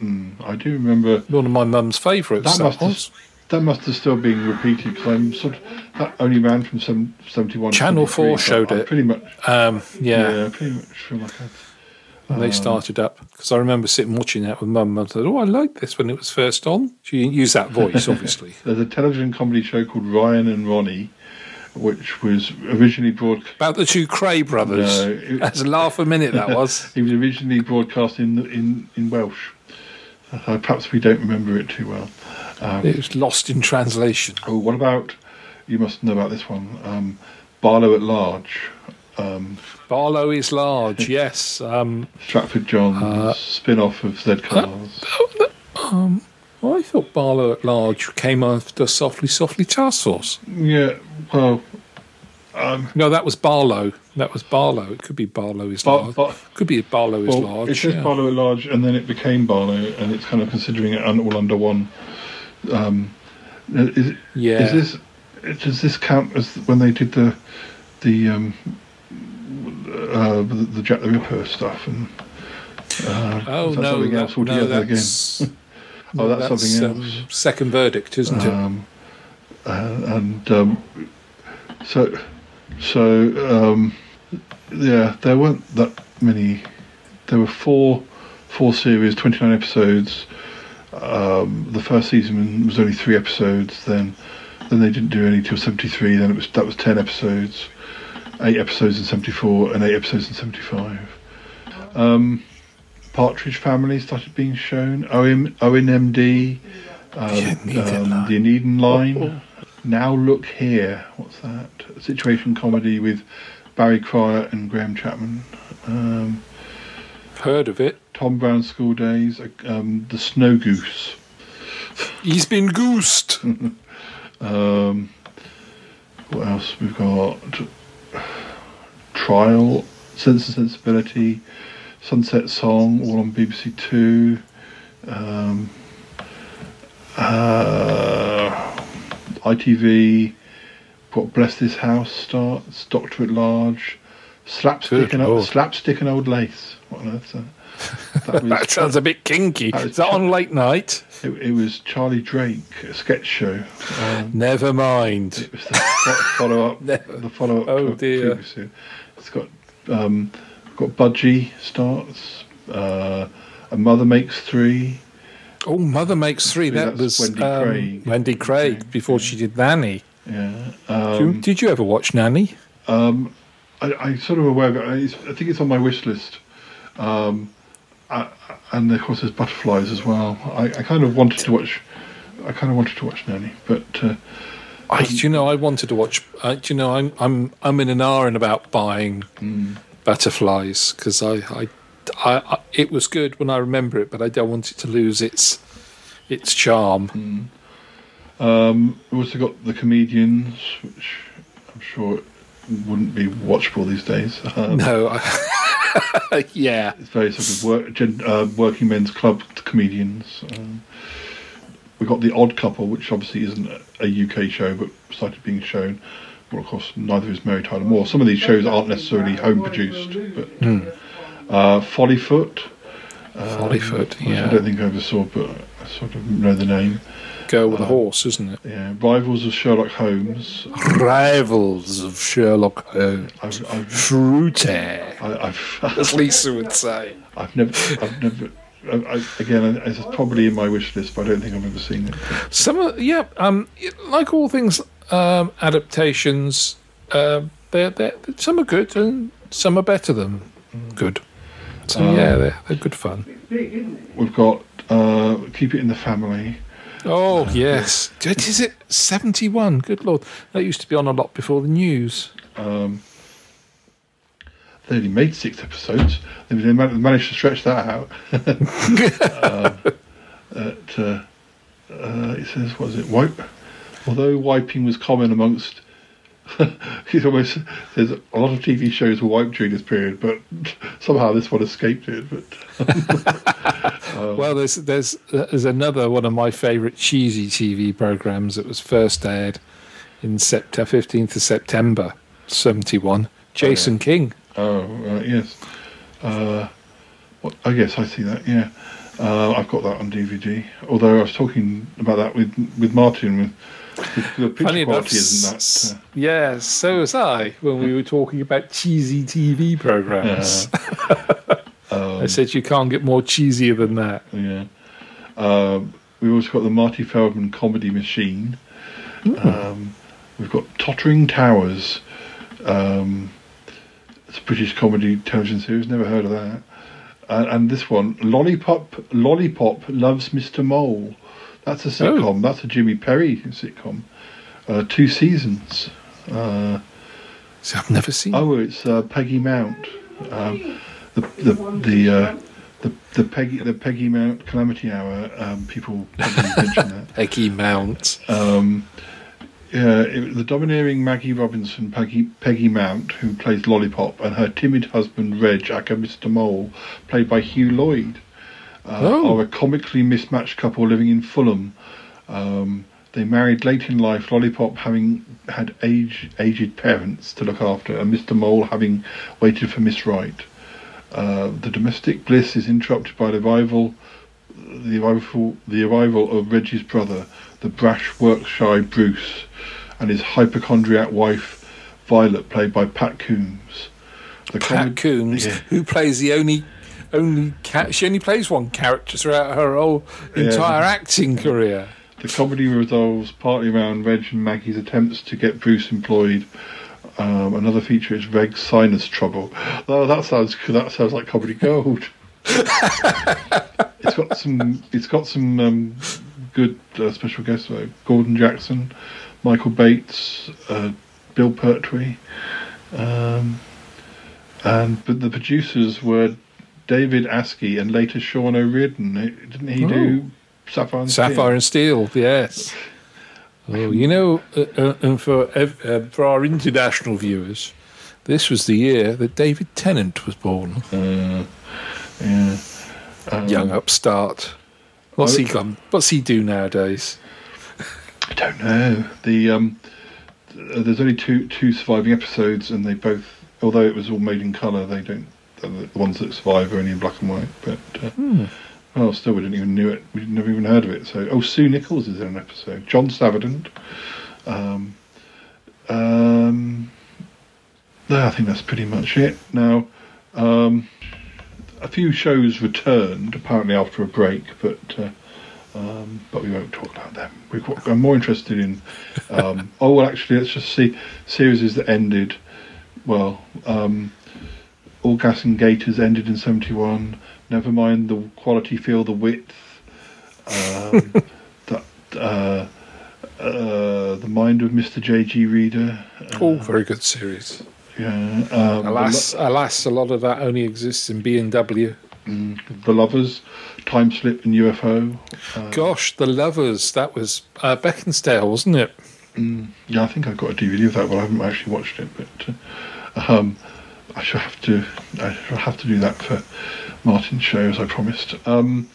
Mm, I do remember one of my mum's favourites. That must was. have, that must have still been repeated because I'm sort of that only ran from some, 71 Channel 4 showed I'm it. pretty much Um, yeah. yeah pretty much feel like I'd, And they um, started up because I remember sitting watching that with mum. and I thought, "Oh, I like this when it was first on." She didn't use that voice, *laughs* obviously. There's a television comedy show called Ryan and Ronnie, which was originally broadcast. About the two Kray brothers. No, it- *laughs* That's a laugh a minute, that was. *laughs* it was originally broadcast in in in Welsh. Uh, perhaps we don't remember it too well. Um, It was lost in translation. oh, what about? You must know about this one. Um, Barlow at Large. Um, Barlow is large, *laughs* yes. Um, Stratford Johns Uh, spin-off of Z Cars. um, I thought Barlow at large came after Softly Softly Task Force. Yeah, well, um, No, that was Barlow. That was Barlow. It could be Barlow is Bar- large. Bar- could be Barlow is well, large. it says yeah. Barlow at Large, and then it became Barlow, and it's kind of considering it all under one. Um, is, Yeah. Is this? Does this count as when they did the the um, uh, the, the Jack the Ripper stuff and? Uh, Oh no, something that- else no, that's, again. *laughs* oh, that's, something um, else. second verdict, isn't it? Um, uh, and um, so, so um, yeah, there weren't that many. There were four, four series, twenty nine episodes. Um, the first season was only three episodes. Then, then they didn't do any till seventy three. Then it was that was ten episodes, eight episodes in seventy four, and eight episodes in seventy five. Um, Partridge Family started being shown. OM, Owen MD, um, um, the Eden Line. Now look here. What's that? A situation comedy with Barry Cryer and Graham Chapman. Um, Heard of it? Tom Brown School Days. uh, Um, the Snow Goose. He's been goosed. *laughs* Um, what else we've got? Trial, Sense and Sensibility, Sunset Song, all on BBC Two. Um, uh, ITV. Got Bless This House starts. Doctor at Large. Slapstick Good and Lord. Slapstick and Old Lace. What on earth's that? That, was- that sounds a bit kinky. that was Is that on late night? It, it was Charlie Drake, a sketch show. Um, Never mind. it was the follow up. *laughs* the follow up. Oh, dear. It's got um, got Budgie starts. Uh, a mother makes three. Oh, Mother Makes Three. That was Wendy um, Craig. Wendy Craig before she did Nanny. Yeah. Did you- Um, did you ever watch Nanny? um, I, I'm sort of aware of it. I, I think it's on my wish list. Um, I, and of course, there's Butterflies as well. I, I kind of wanted to watch. I kind of wanted to watch Nanny, but uh, I, do you know, I wanted to watch. Uh, do you know, I'm I'm I'm in an hour and about buying Hmm. Butterflies because I, I, I, I it was good when I remember it, but I don't want it to lose its its charm. Hmm. Um, we've also got the comedians, which I'm sure wouldn't be watchable these days. *laughs* Um, No, *laughs* yeah, it's very sort of work, uh, working men's club comedians. Um, we've got the Odd Couple, which obviously isn't a, UK show, but started being shown. Well, of course, neither is Mary Tyler Moore. Some of these shows aren't necessarily home produced, but uh, Follyfoot. um, Follyfoot, which yeah. I don't think I ever saw, but I sort of know the name. Girl with a Uh, horse, isn't it? Yeah, Rivals of Sherlock Holmes. Rivals of Sherlock Holmes. I've, I've, Fruity, I, I've, *laughs* as Lisa would *laughs* say. I've never, I've never. I, I, again, it's probably in my wish list, but I don't think I've ever seen it. Some, of, yeah, um, like all things, um, adaptations, uh, they're, they're some are good and some are better than good. So Um, yeah, they're, they're good fun. We've got uh, Keep It in the Family. Oh yes, is it seventy one? Good lord, that used to be on a lot before the news. Um, they only made six episodes. They they managed to stretch that out. *laughs* um, at, uh, uh, it says, what is it? Wipe. Although wiping was common amongst. *laughs* It almost says a lot of TV shows were wiped during this period, but *laughs* somehow this one escaped it. But *laughs* well, there's there's there's another one of my favourite cheesy TV programs that was first aired in September fifteenth of September seventy one. Jason King. Oh, right, yes. Uh, what, I guess I see that. Yeah, uh, I've got that on DVD. Although I was talking about that with with Martin. With the Funny enough, that. Uh, yeah, so was I when we were talking about cheesy TV programs. I *laughs* said you can't get more cheesier than that. Yeah. Um, we've also got the Marty Feldman comedy machine. Um, we've got Tottering Towers. Um, it's a British comedy television series. Never heard of that. Uh, and this one, Lollipop, Lollipop loves Mr. Mole. That's a sitcom. That's a Jimmy Perry sitcom. Uh, two seasons. Uh, See, I've never seen. oh, it's uh, Peggy Mount. Um, the the the, uh, the the Peggy the Peggy Mount Calamity Hour. Um, people mention that. *laughs* Peggy Mount. Um, yeah, it, the domineering Maggie Robinson, Peggy, Peggy Mount, who plays Lollipop, and her timid husband Reg, aka Mr. Mole, played by Hugh Lloyd, uh, Oh. are a comically mismatched couple living in Fulham. Um, they married late in life, Lollipop having had age, aged parents to look after, and Mr. Mole having waited for Miss Right. Uh, the domestic bliss is interrupted by the arrival, the arrival, the arrival of Reggie's brother, the brash, work-shy Bruce, and his hypochondriac wife, Violet, played by Pat Coombs. The Pat comic- Coombs, Yeah. who plays the only only cat. She only plays one character throughout her whole entire Yeah. acting career. The comedy revolves partly around Reg and Maggie's attempts to get Bruce employed. Um, another feature is Reg's sinus trouble. Oh, that sounds that sounds like comedy gold. it's got some. It's got some um, good uh, special guests though. Gordon Jackson, Michael Bates, uh, Bill Pertwee, um, and but the producers were David Askey and later Shaun O'Riordan. Didn't he do Sapphire and Steel? Sapphire and Steel, yes. *laughs* Oh, you know, uh, uh, and for uh, for our international viewers, this was the year that David Tennant was born. Uh, yeah. Um, Young upstart. What's I- he gone? What's he do nowadays? I don't know. The um, there's only two two surviving episodes, and they both, although it was all made in colour, they don't. The the ones that survive are only in black and white. But uh, Hmm. well, still, we didn't even knew it. We never even heard of it. So, oh, Sue Nicholls is in an episode. John Savident. Um, um, I think that's pretty much it. Now, um, a few shows returned apparently after a break, but. Uh, um, but we won't talk about them. We've got, I'm more interested in. Um, *laughs* oh well, actually, let's just see series that ended. Well, um, All Gas and Gaiters ended in '71. Never mind the quality, feel the width. Um, *laughs* that uh, uh, the mind of Mr. J.G. Reeder. Uh, Oh, very good series. Yeah. Um, Alas, Lo- alas, a lot of that only exists in B and W. mm, the Lovers, Time Slip, and UFO. Uh, Gosh, the Lovers. That was uh, wasn't it? Mm, yeah, I think I've got a DVD of that, but I haven't actually watched it. But uh, um, I shall have to. I shall have to do that for Martin's show, as I promised. Um,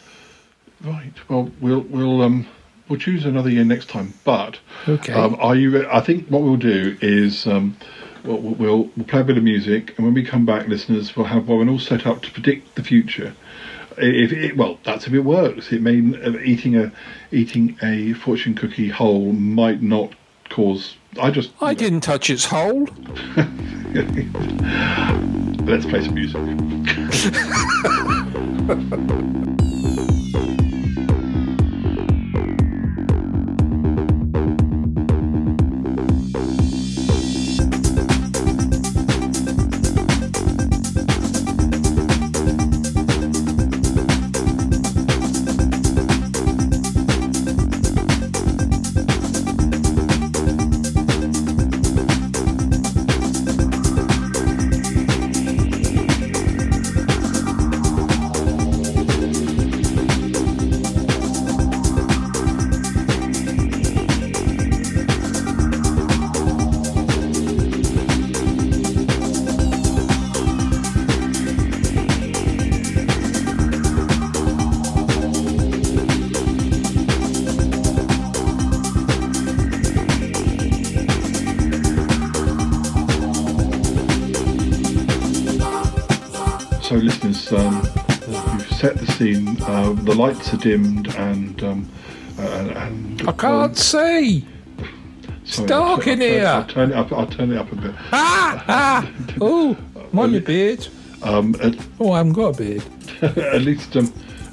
right. Well, we'll we'll um, we'll choose another year next time. But Okay. um, are you? Re- I think what we'll do is. Um, We'll, we'll we'll play a bit of music, and when we come back, listeners, we'll have one all set up to predict the future. If it, well, that's if it works. It may uh, eating a eating a fortune cookie whole might not cause. I just I didn't touch its hole. *laughs* let's play some music. *laughs* So, listeners, um, we've set the scene. Uh, the lights are dimmed, and um, uh, and I can't see. It's dark in here. I'll turn it up. I'll turn it up a bit. *laughs* Ah, ah. Oh, on your beard. Um, at, Oh, I haven't got a beard. *laughs* at least um,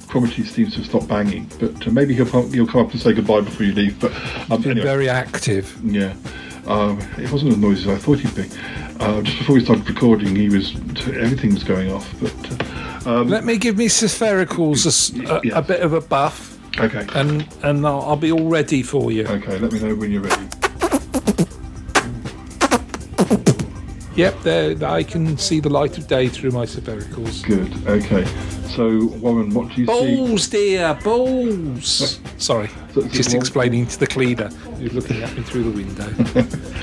Cromitty seems to have stopped banging, but uh, maybe he'll come- he'll come up and say goodbye before you leave. But um, Been anyway, very active. yeah. Um, it wasn't as noisy as I thought he'd be. Uh, just before we started recording, he was everything was going off. But uh, um, Let me give me Sphericals a bit of a buff. Okay. And and I'll, I'll be all ready for you. okay, let me know when you're ready. Yep, there. I can see the light of day through my Sphericals. Good. Okay. So, Warren, what do you see? Balls, dear, balls. *laughs* Sorry, So- so just explaining to the cleaner who's looking at me through the window. *laughs*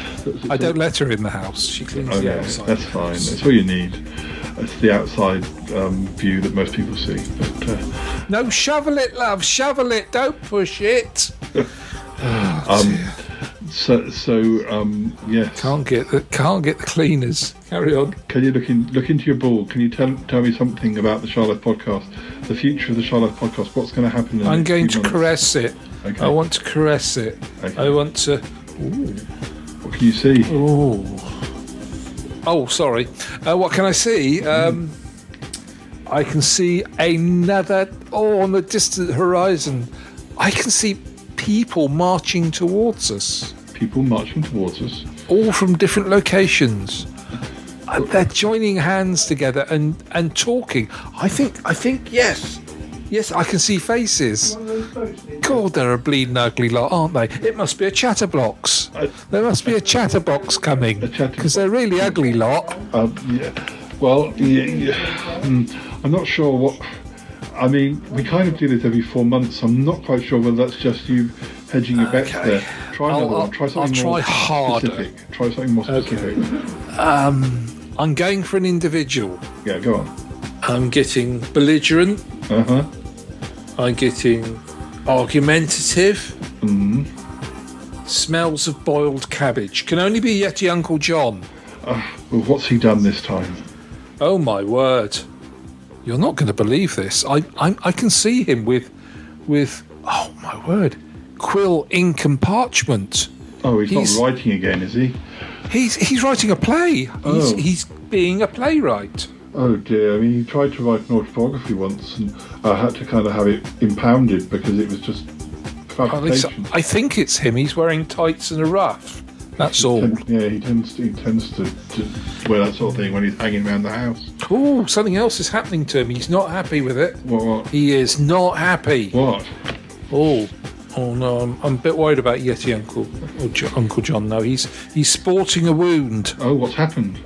I don't let her in the house. She cleans the outside. that's fine. That's all you need. It's the outside um, view that most people see. But uh, No, shovel it, love. Shovel it. Don't push it. *laughs* um, so, so um, yes. Can't get the can't get the cleaners. Carry on. Can you look in look into your ball? Can you tell tell me something about the Shy Life podcast, the future of the Shy Life podcast? What's going to happen? In I'm going to months? caress it. Okay. I want to caress it. Okay. I want to. What can you see? Oh. Oh, sorry. Uh, what can I see? Um, I can see another. Oh, on the distant horizon, I can see people marching towards us. People marching towards us. all from different locations. Uh, They're joining hands together and, and talking. I think I think yes, yes. I can see faces. God, they're a bleeding ugly lot, aren't they? It must be a chatterbox. There must be a chatterbox coming because they're really ugly lot. Um, yeah. Well, yeah, yeah. Hmm, I'm not sure what. I mean, we kind of do this every four months. I'm not quite sure whether that's just you hedging your bets Okay. there. Try I'll- another I'll- one. Try I'll something more try harder. specific. Try something more specific. Um, I'm going for an individual. Yeah, go on. I'm getting belligerent. Uh huh. I'm getting argumentative. Mm. Smells of boiled cabbage. Can only be Yeti Uncle John. Uh, well, what's he done this time? Oh my word! You're not going to believe this. I, I I can see him with, with oh my word, quill, ink, and parchment. Oh, he's, He's- not writing again, is he? He's he's writing a play. He's, Oh. he's being a playwright. Oh dear. I mean, he tried to write an autobiography once, and I had to kind of have it impounded because it was just fabrication. I think it's him. He's wearing tights and a ruff. That's all. Yeah, he tends to, he tends to, to wear that sort of thing when he's hanging around the house. Oh, something else is happening to him. He's not happy with it. What? What? He is not happy. What? Oh, oh no, I'm, I'm a bit worried about Yeti Uncle or jo- Uncle John. No, he's he's sporting a wound. Oh, what's happened?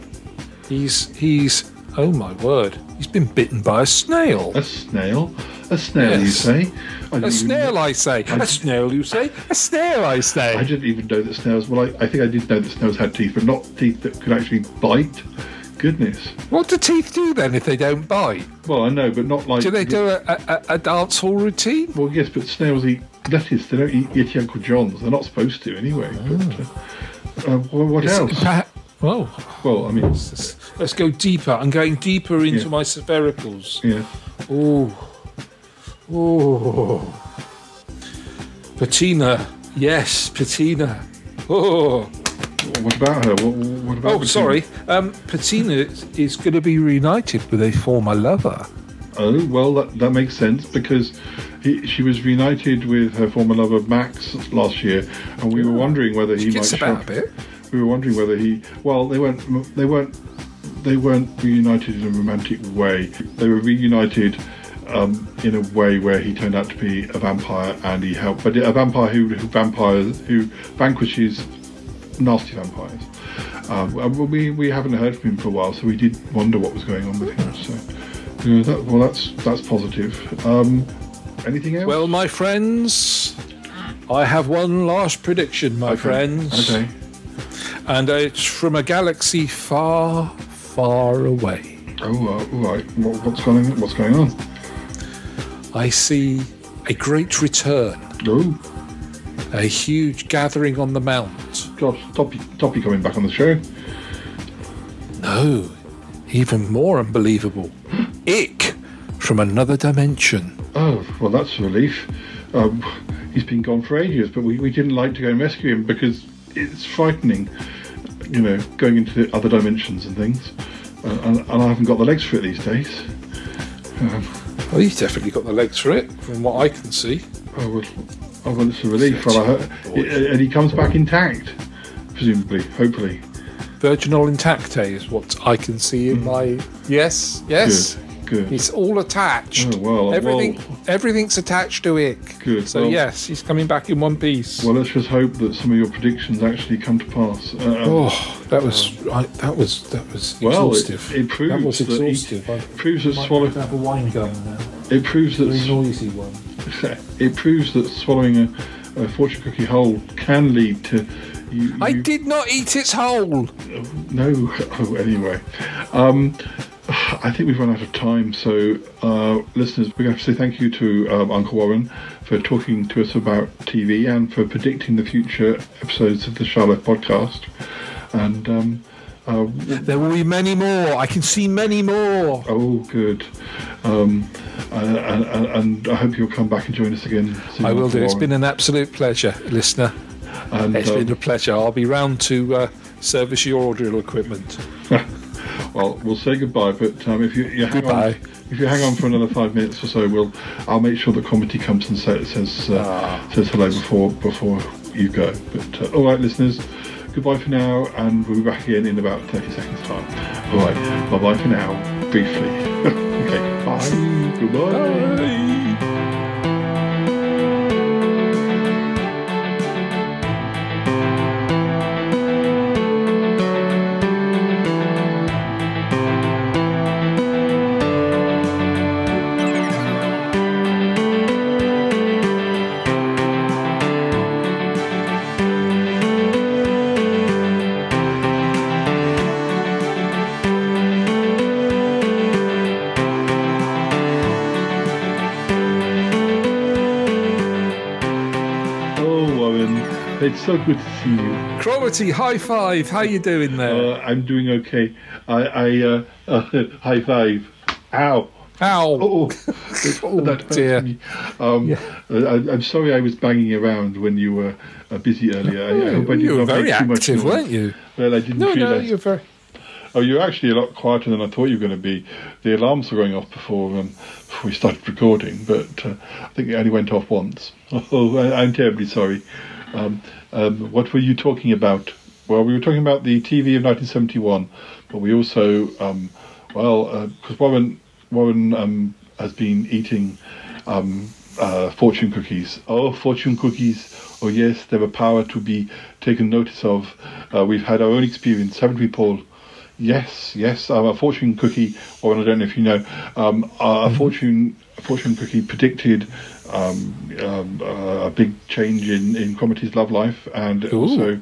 He's he's oh my word, he's been bitten by a snail. A snail? A snail, you Yes. say? I A snail, I say. A snail, you say. A snail, I say. I didn't even know that snails. Well, I, I think I did know that snails had teeth, but not teeth that could actually bite. Goodness. What do teeth do then if they don't bite? Well, I know, but not like. Do they do a, a, a- dance hall routine? Well, yes, but snails eat lettuce. They don't eat Yeti Uncle John's. They're not supposed to anyway. But uh, uh, wha- what Is it else? perha- well, Well, I mean, let's, let's go deeper. I'm going deeper into Yeah. my sphericals. yeah. Oh, oh, Patina. Yes, Patina. Oh, What about her? What, what about? oh, Bettina? sorry. Um, Patina is going to be reunited with a former lover. Oh, well, that, that makes sense because he, she was reunited with her former lover Max last year, and we were wondering whether he She might gets show about up. a bit. We were wondering whether he. Well, they weren't. They weren't. They weren't reunited in a romantic way. They were reunited um, in a way where he turned out to be a vampire and he helped, but a vampire who, who vampires who vanquishes nasty vampires. Um, we we haven't heard from him for a while, so we did wonder what was going on with him. So, you know, that, well, that's that's positive. Um, anything else? Well, my friends, I have one last prediction, my Okay. friends. Okay. And it's from a galaxy far, far away. Oh, uh, all right. What, what's going on? What's going on? I see a great return, Oh, a huge gathering on the mount. gosh, Toppy, Toppy coming back on the show. No, even more unbelievable. Ick from another dimension. Oh, well, that's a relief. Um, he's been gone for ages, but we, we didn't like to go and rescue him because it's frightening, you know, going into the other dimensions and things. Uh, and, and I haven't got the legs for it these days. Um, Well, he's definitely got the legs for it, from what I can see. oh, well, oh, well, it's a relief. Well, I and he comes back intact. presumably, hopefully. Virginal intacte is what I can see in my. Yes, yes. Good, good. It's all attached. Oh, well, Everything, well- everything's attached to it. Good, So well- yes, he's coming back in one piece. Well, let's just hope that some of your predictions actually come to pass. Uh, um, oh, that was I, that was that was Well, it- exhaustive. it proves that was that exhaustive. I proves that might swallow- have a wine gun now. it proves that noisy one. *laughs* it proves that swallowing a, a fortune cookie whole can lead to. You, I did not eat its whole. No. *laughs* Oh, anyway. Um, I think we've run out of time, so uh, listeners, to have to say thank you to um, Uncle Warren for talking to us about TV and for predicting the future episodes of the Shy Life podcast. And um, uh, There will be many more. I can see many more. oh, good. Um, and, and, and I hope you'll come back and join us again. soon, I will Uncle do. It's Warren. been an absolute pleasure, listener. And, It's um, been a pleasure. I'll be round to uh, service your audio equipment. *laughs* Well, we'll say goodbye, but um, if you, you hang Goodbye. on, if you hang on for another five minutes or so, we'll I'll make sure that comedy comes and say, says uh, Ah. says hello before before you go. But uh, all right, listeners, goodbye for now, and we'll be back again in about thirty seconds time. All right, bye bye for now, briefly. *laughs* okay, bye, goodbye. It's so good to see you. Cromitty, high five. How you doing there? Uh, I'm doing okay. I, I uh, uh, *laughs* high five. Ow. Ow. Oh, *laughs* that dear. me. Um, I, I'm sorry I was banging around when you were uh, busy earlier. I, I hope I did you were not very make too much active, noise. weren't you? Well, I didn't No, no, you're very. Oh, you're actually a lot quieter than I thought you were going to be. The alarms were going off before um, before we started recording, but uh, I think it only went off once. *laughs* Oh, I, I'm terribly sorry. Um, um, what were you talking about? Well, we were talking about the TV of 1971, but we also, um, well, because Warren Warren um, has been eating um, uh, fortune cookies. Oh, fortune cookies! Oh yes, they're a power to be taken notice of. Uh, we've had our own experience, haven't we, Paul? Yes, yes. Um, a fortune cookie, or I don't know if you know, um, a a fortune a fortune cookie predicted um, um, uh, a big change in in Cromitty's love life, and also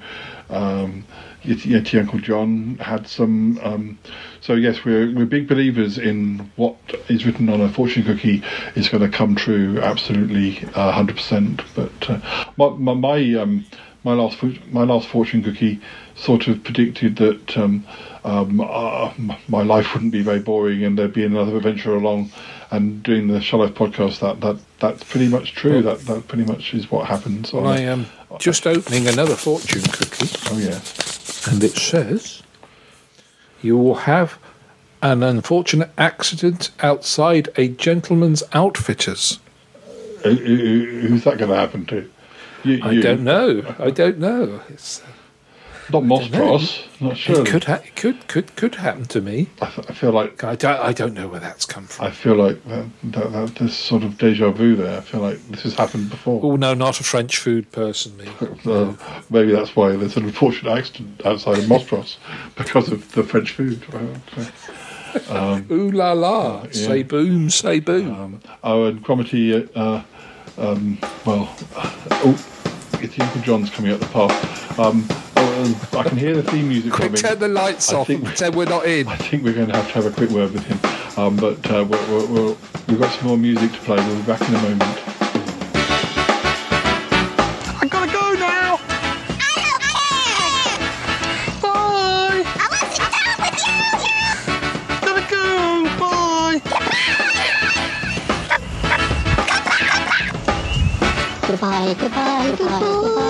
um, Yeti, Yeti Uncle John had some. Um, so yes, we're we're big believers in what is written on a fortune cookie is going to come true, absolutely, hundred percent. But uh, my my my, um, my last my last fortune cookie sort of predicted that um, um, uh, my life wouldn't be very boring and there'd be another adventure along. And doing the Shy Life podcast, that, that that's pretty much true. That that pretty much is what happens. on Well, a- I am just opening another fortune cookie. Oh yes. And it says you will have an unfortunate accident outside a gentleman's outfitters. Who- Who's that going to happen to? You, I don't know. I don't know. It's, uh, Not know. Not sure. It could ha- it could could could happen to me. I, f- I feel like I don't I don't know where that's come from. I feel like that, that, that there's sort of deja vu there. I feel like this has happened before. Oh no, not a French food person. Me. So *laughs* maybe that's why there's an unfortunate accident outside of Mostros *laughs* because of the French food. Um, *laughs* Ooh la la! yeah. Say boom, say boom. um, oh, and Cromitty, uh, um, well, oh, it's Uncle John's coming up the path. I can hear the theme music Quick, coming. turn the lights I off think- pretend we're not in. I think we're going to have to have a quick word with him. Um, but uh, we're, we're, we're, we've got some more music to play. We'll be back in a moment. I gotta go now. Bye. I want to down with you! Gotta go. Bye. Goodbye, goodbye, goodbye, goodbye, goodbye,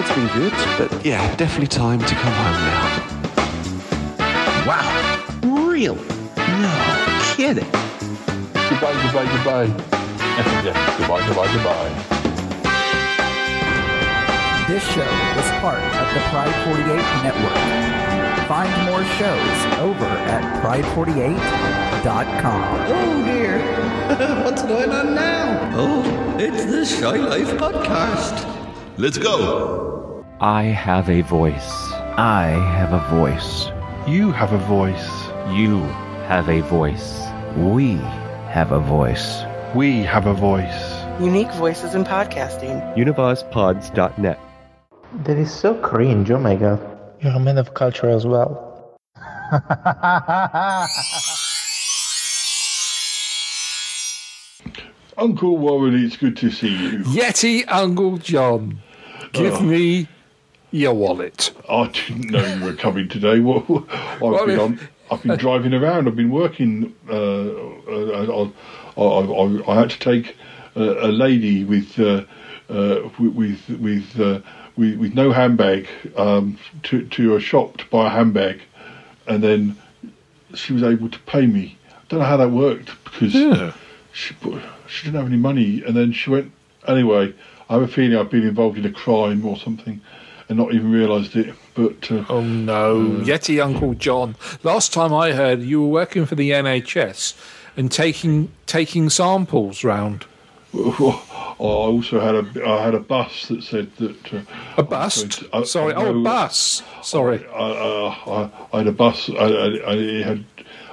It's been good, but yeah, definitely time to come home now. Wow. Really? No kidding. Goodbye, goodbye, goodbye. yeah, goodbye, goodbye, goodbye. This show is part of the Pride 48 network. Find more shows over at pride48.com. Oh dear. *laughs* What's going on now? Oh, it's the Shy Life Podcast. Let's go. I have a voice. I have a voice. You have a voice. You have a voice. We have a voice. We have a voice. Unique voices in podcasting. UnivazPods.net. That is so cringe, oh my god. You're a man of culture as well. *laughs* Uncle Warren, it's good to see you. Yeti Uncle John, give Oh. me your wallet. I didn't know you were coming today. Well, I've Well, been on. I've been driving around. I've been working. Uh, uh, I, I, I, I had to take a, a lady with uh, uh, with with uh, with, with no handbag um, to to a shop to buy a handbag, and then she was able to pay me. I don't know how that worked because she put, she didn't have any money, and then she went anyway. I have a feeling I've been involved in a crime or something, and not even realised it. But uh, Oh no, Yeti Uncle John. Last time I heard, you were working for the NHS and taking taking samples round. *laughs* I also had a I had a bus that said that uh, A bust? I- Sorry, oh, a bus. Sorry. I, I, I, I had a bus. I, had. I,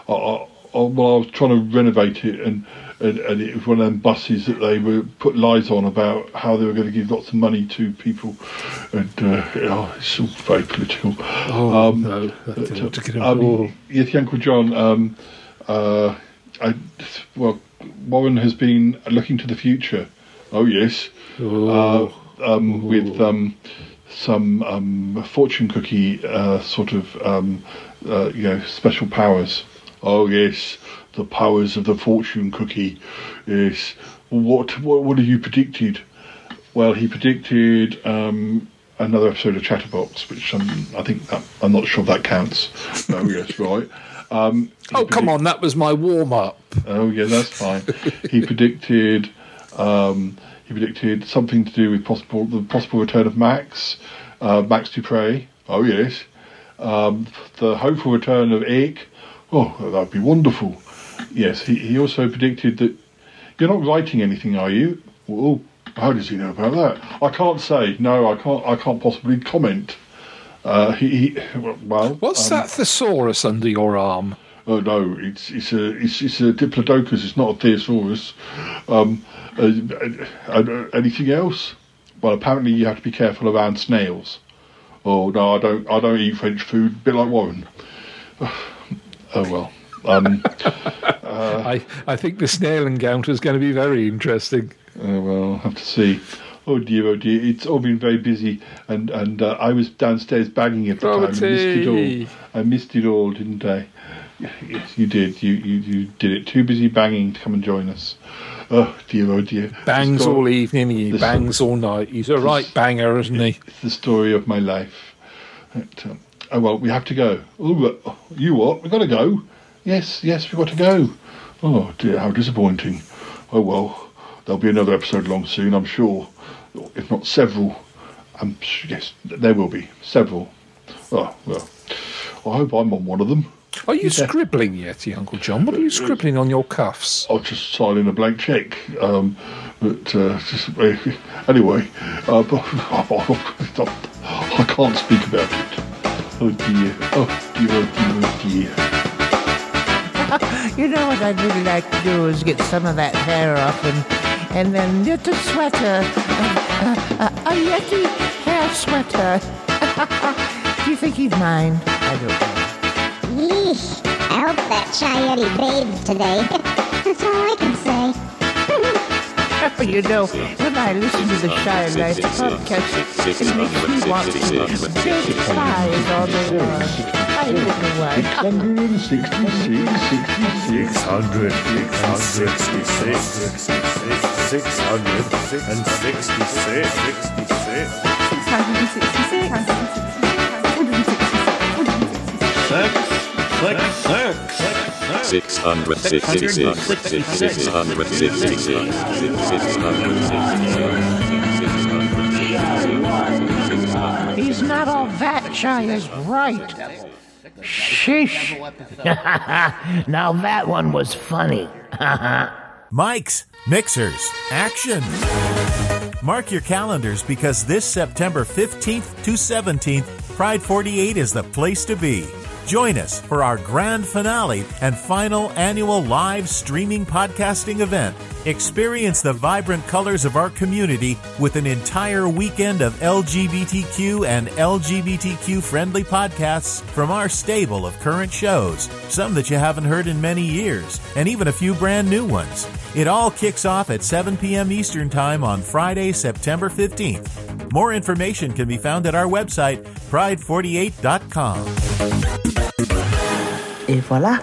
I, I- well, I was trying to renovate it, and, and and it was one of them buses that they were put lies on about how they were going to give lots of money to people, and uh, oh, it's all very political. Oh, no, that but, didn't want to get um, involved. yes, Uncle John. Um, uh, I, well, Warren has been looking to the future. Oh yes, uh, um, with um, some um, fortune cookie uh, sort of um, uh, you know special powers. Oh yes, the powers of the fortune cookie. Yes. What what what have you predicted? Well, he predicted um, another episode of Chatterbox, which um, I think that, I'm not sure if that counts. Oh *laughs* yes, right. Um, Oh come on, that was my warm up. Oh yeah, that's fine. he *laughs* predicted um, he predicted something to do with possible the possible return of Max, uh, Max Dupre. Oh yes, um, the hopeful return of Ike. Oh, that would be wonderful. Yes, he, he also predicted that you're not writing anything, are you? Well, how does he know about that? I can't say. No, I can't. I can't possibly comment. Uh, he, he well. What's um, that thesaurus under your arm? Oh no, it's it's a it's, it's a diplodocus. It's not a thesaurus. Um, uh, uh, anything else? Well, apparently you have to be careful around snails. Oh no, I don't. I don't eat French food. A bit like Warren. *sighs* Oh well. Um, I, I think the snail encounter is going to be very interesting. Uh, well, I'll have to see. Oh dear, oh dear. It's all been very busy, and and uh, I was downstairs bagging at the time. I missed it all. I missed it all, didn't I? Yes, you did. You, you you did it. Too busy banging to come and join us. Oh dear, oh dear. Bangs It's all evening, he bangs all night. He's a right banger, isn't he? It's the story of my life. But, um, oh well, we have to go. Oh, you what? We've got to go. Yes, yes, we've got to go. Oh dear, how disappointing. Oh well, there'll be another episode along soon, I'm sure. If not several. Um, yes, there will be several. Oh well, I hope I'm on one of them. Are you Yeah. scribbling yet, Uncle John? What are you scribbling on your cuffs? I'll just sign a blank check. Um, but uh, just, *laughs* anyway, uh, *laughs* I can't speak about it. Oh dear. Oh dear. Oh dear. Oh dear. You know what I'd really like to do is get some of that hair off and, and then knit a sweater, a, a, a Yeti hair sweater. *laughs* do you think he'd mind? I don't know. Yeesh. I hope that Yeti bathed today. *laughs* That's all I can say. you know, when I listen to the Shy Life podcast, it makes me want to build fires all day long. I don't know why. 666, 66. 600, 666, 666, 666. Six hundred sixty-six. Six hundred sixty-six. Six hundred sixty-six. He's not all that shy is right. Sheesh. *laughs* now that one was funny. *laughs* Mike's mixers, action. Mark your calendars because this September 15th to 17th, Pride 48 is the place to be. Join us for our grand finale and final annual live streaming podcasting event. Experience the vibrant colors of our community with an entire weekend of LGBTQ and LGBTQ friendly podcasts from our stable of current shows, some that you haven't heard in many years, and even a few brand new ones. It all kicks off at 7 p.m. Eastern Time on Friday, September 15th. More information can be found at our website, pride48.com. Et voilà.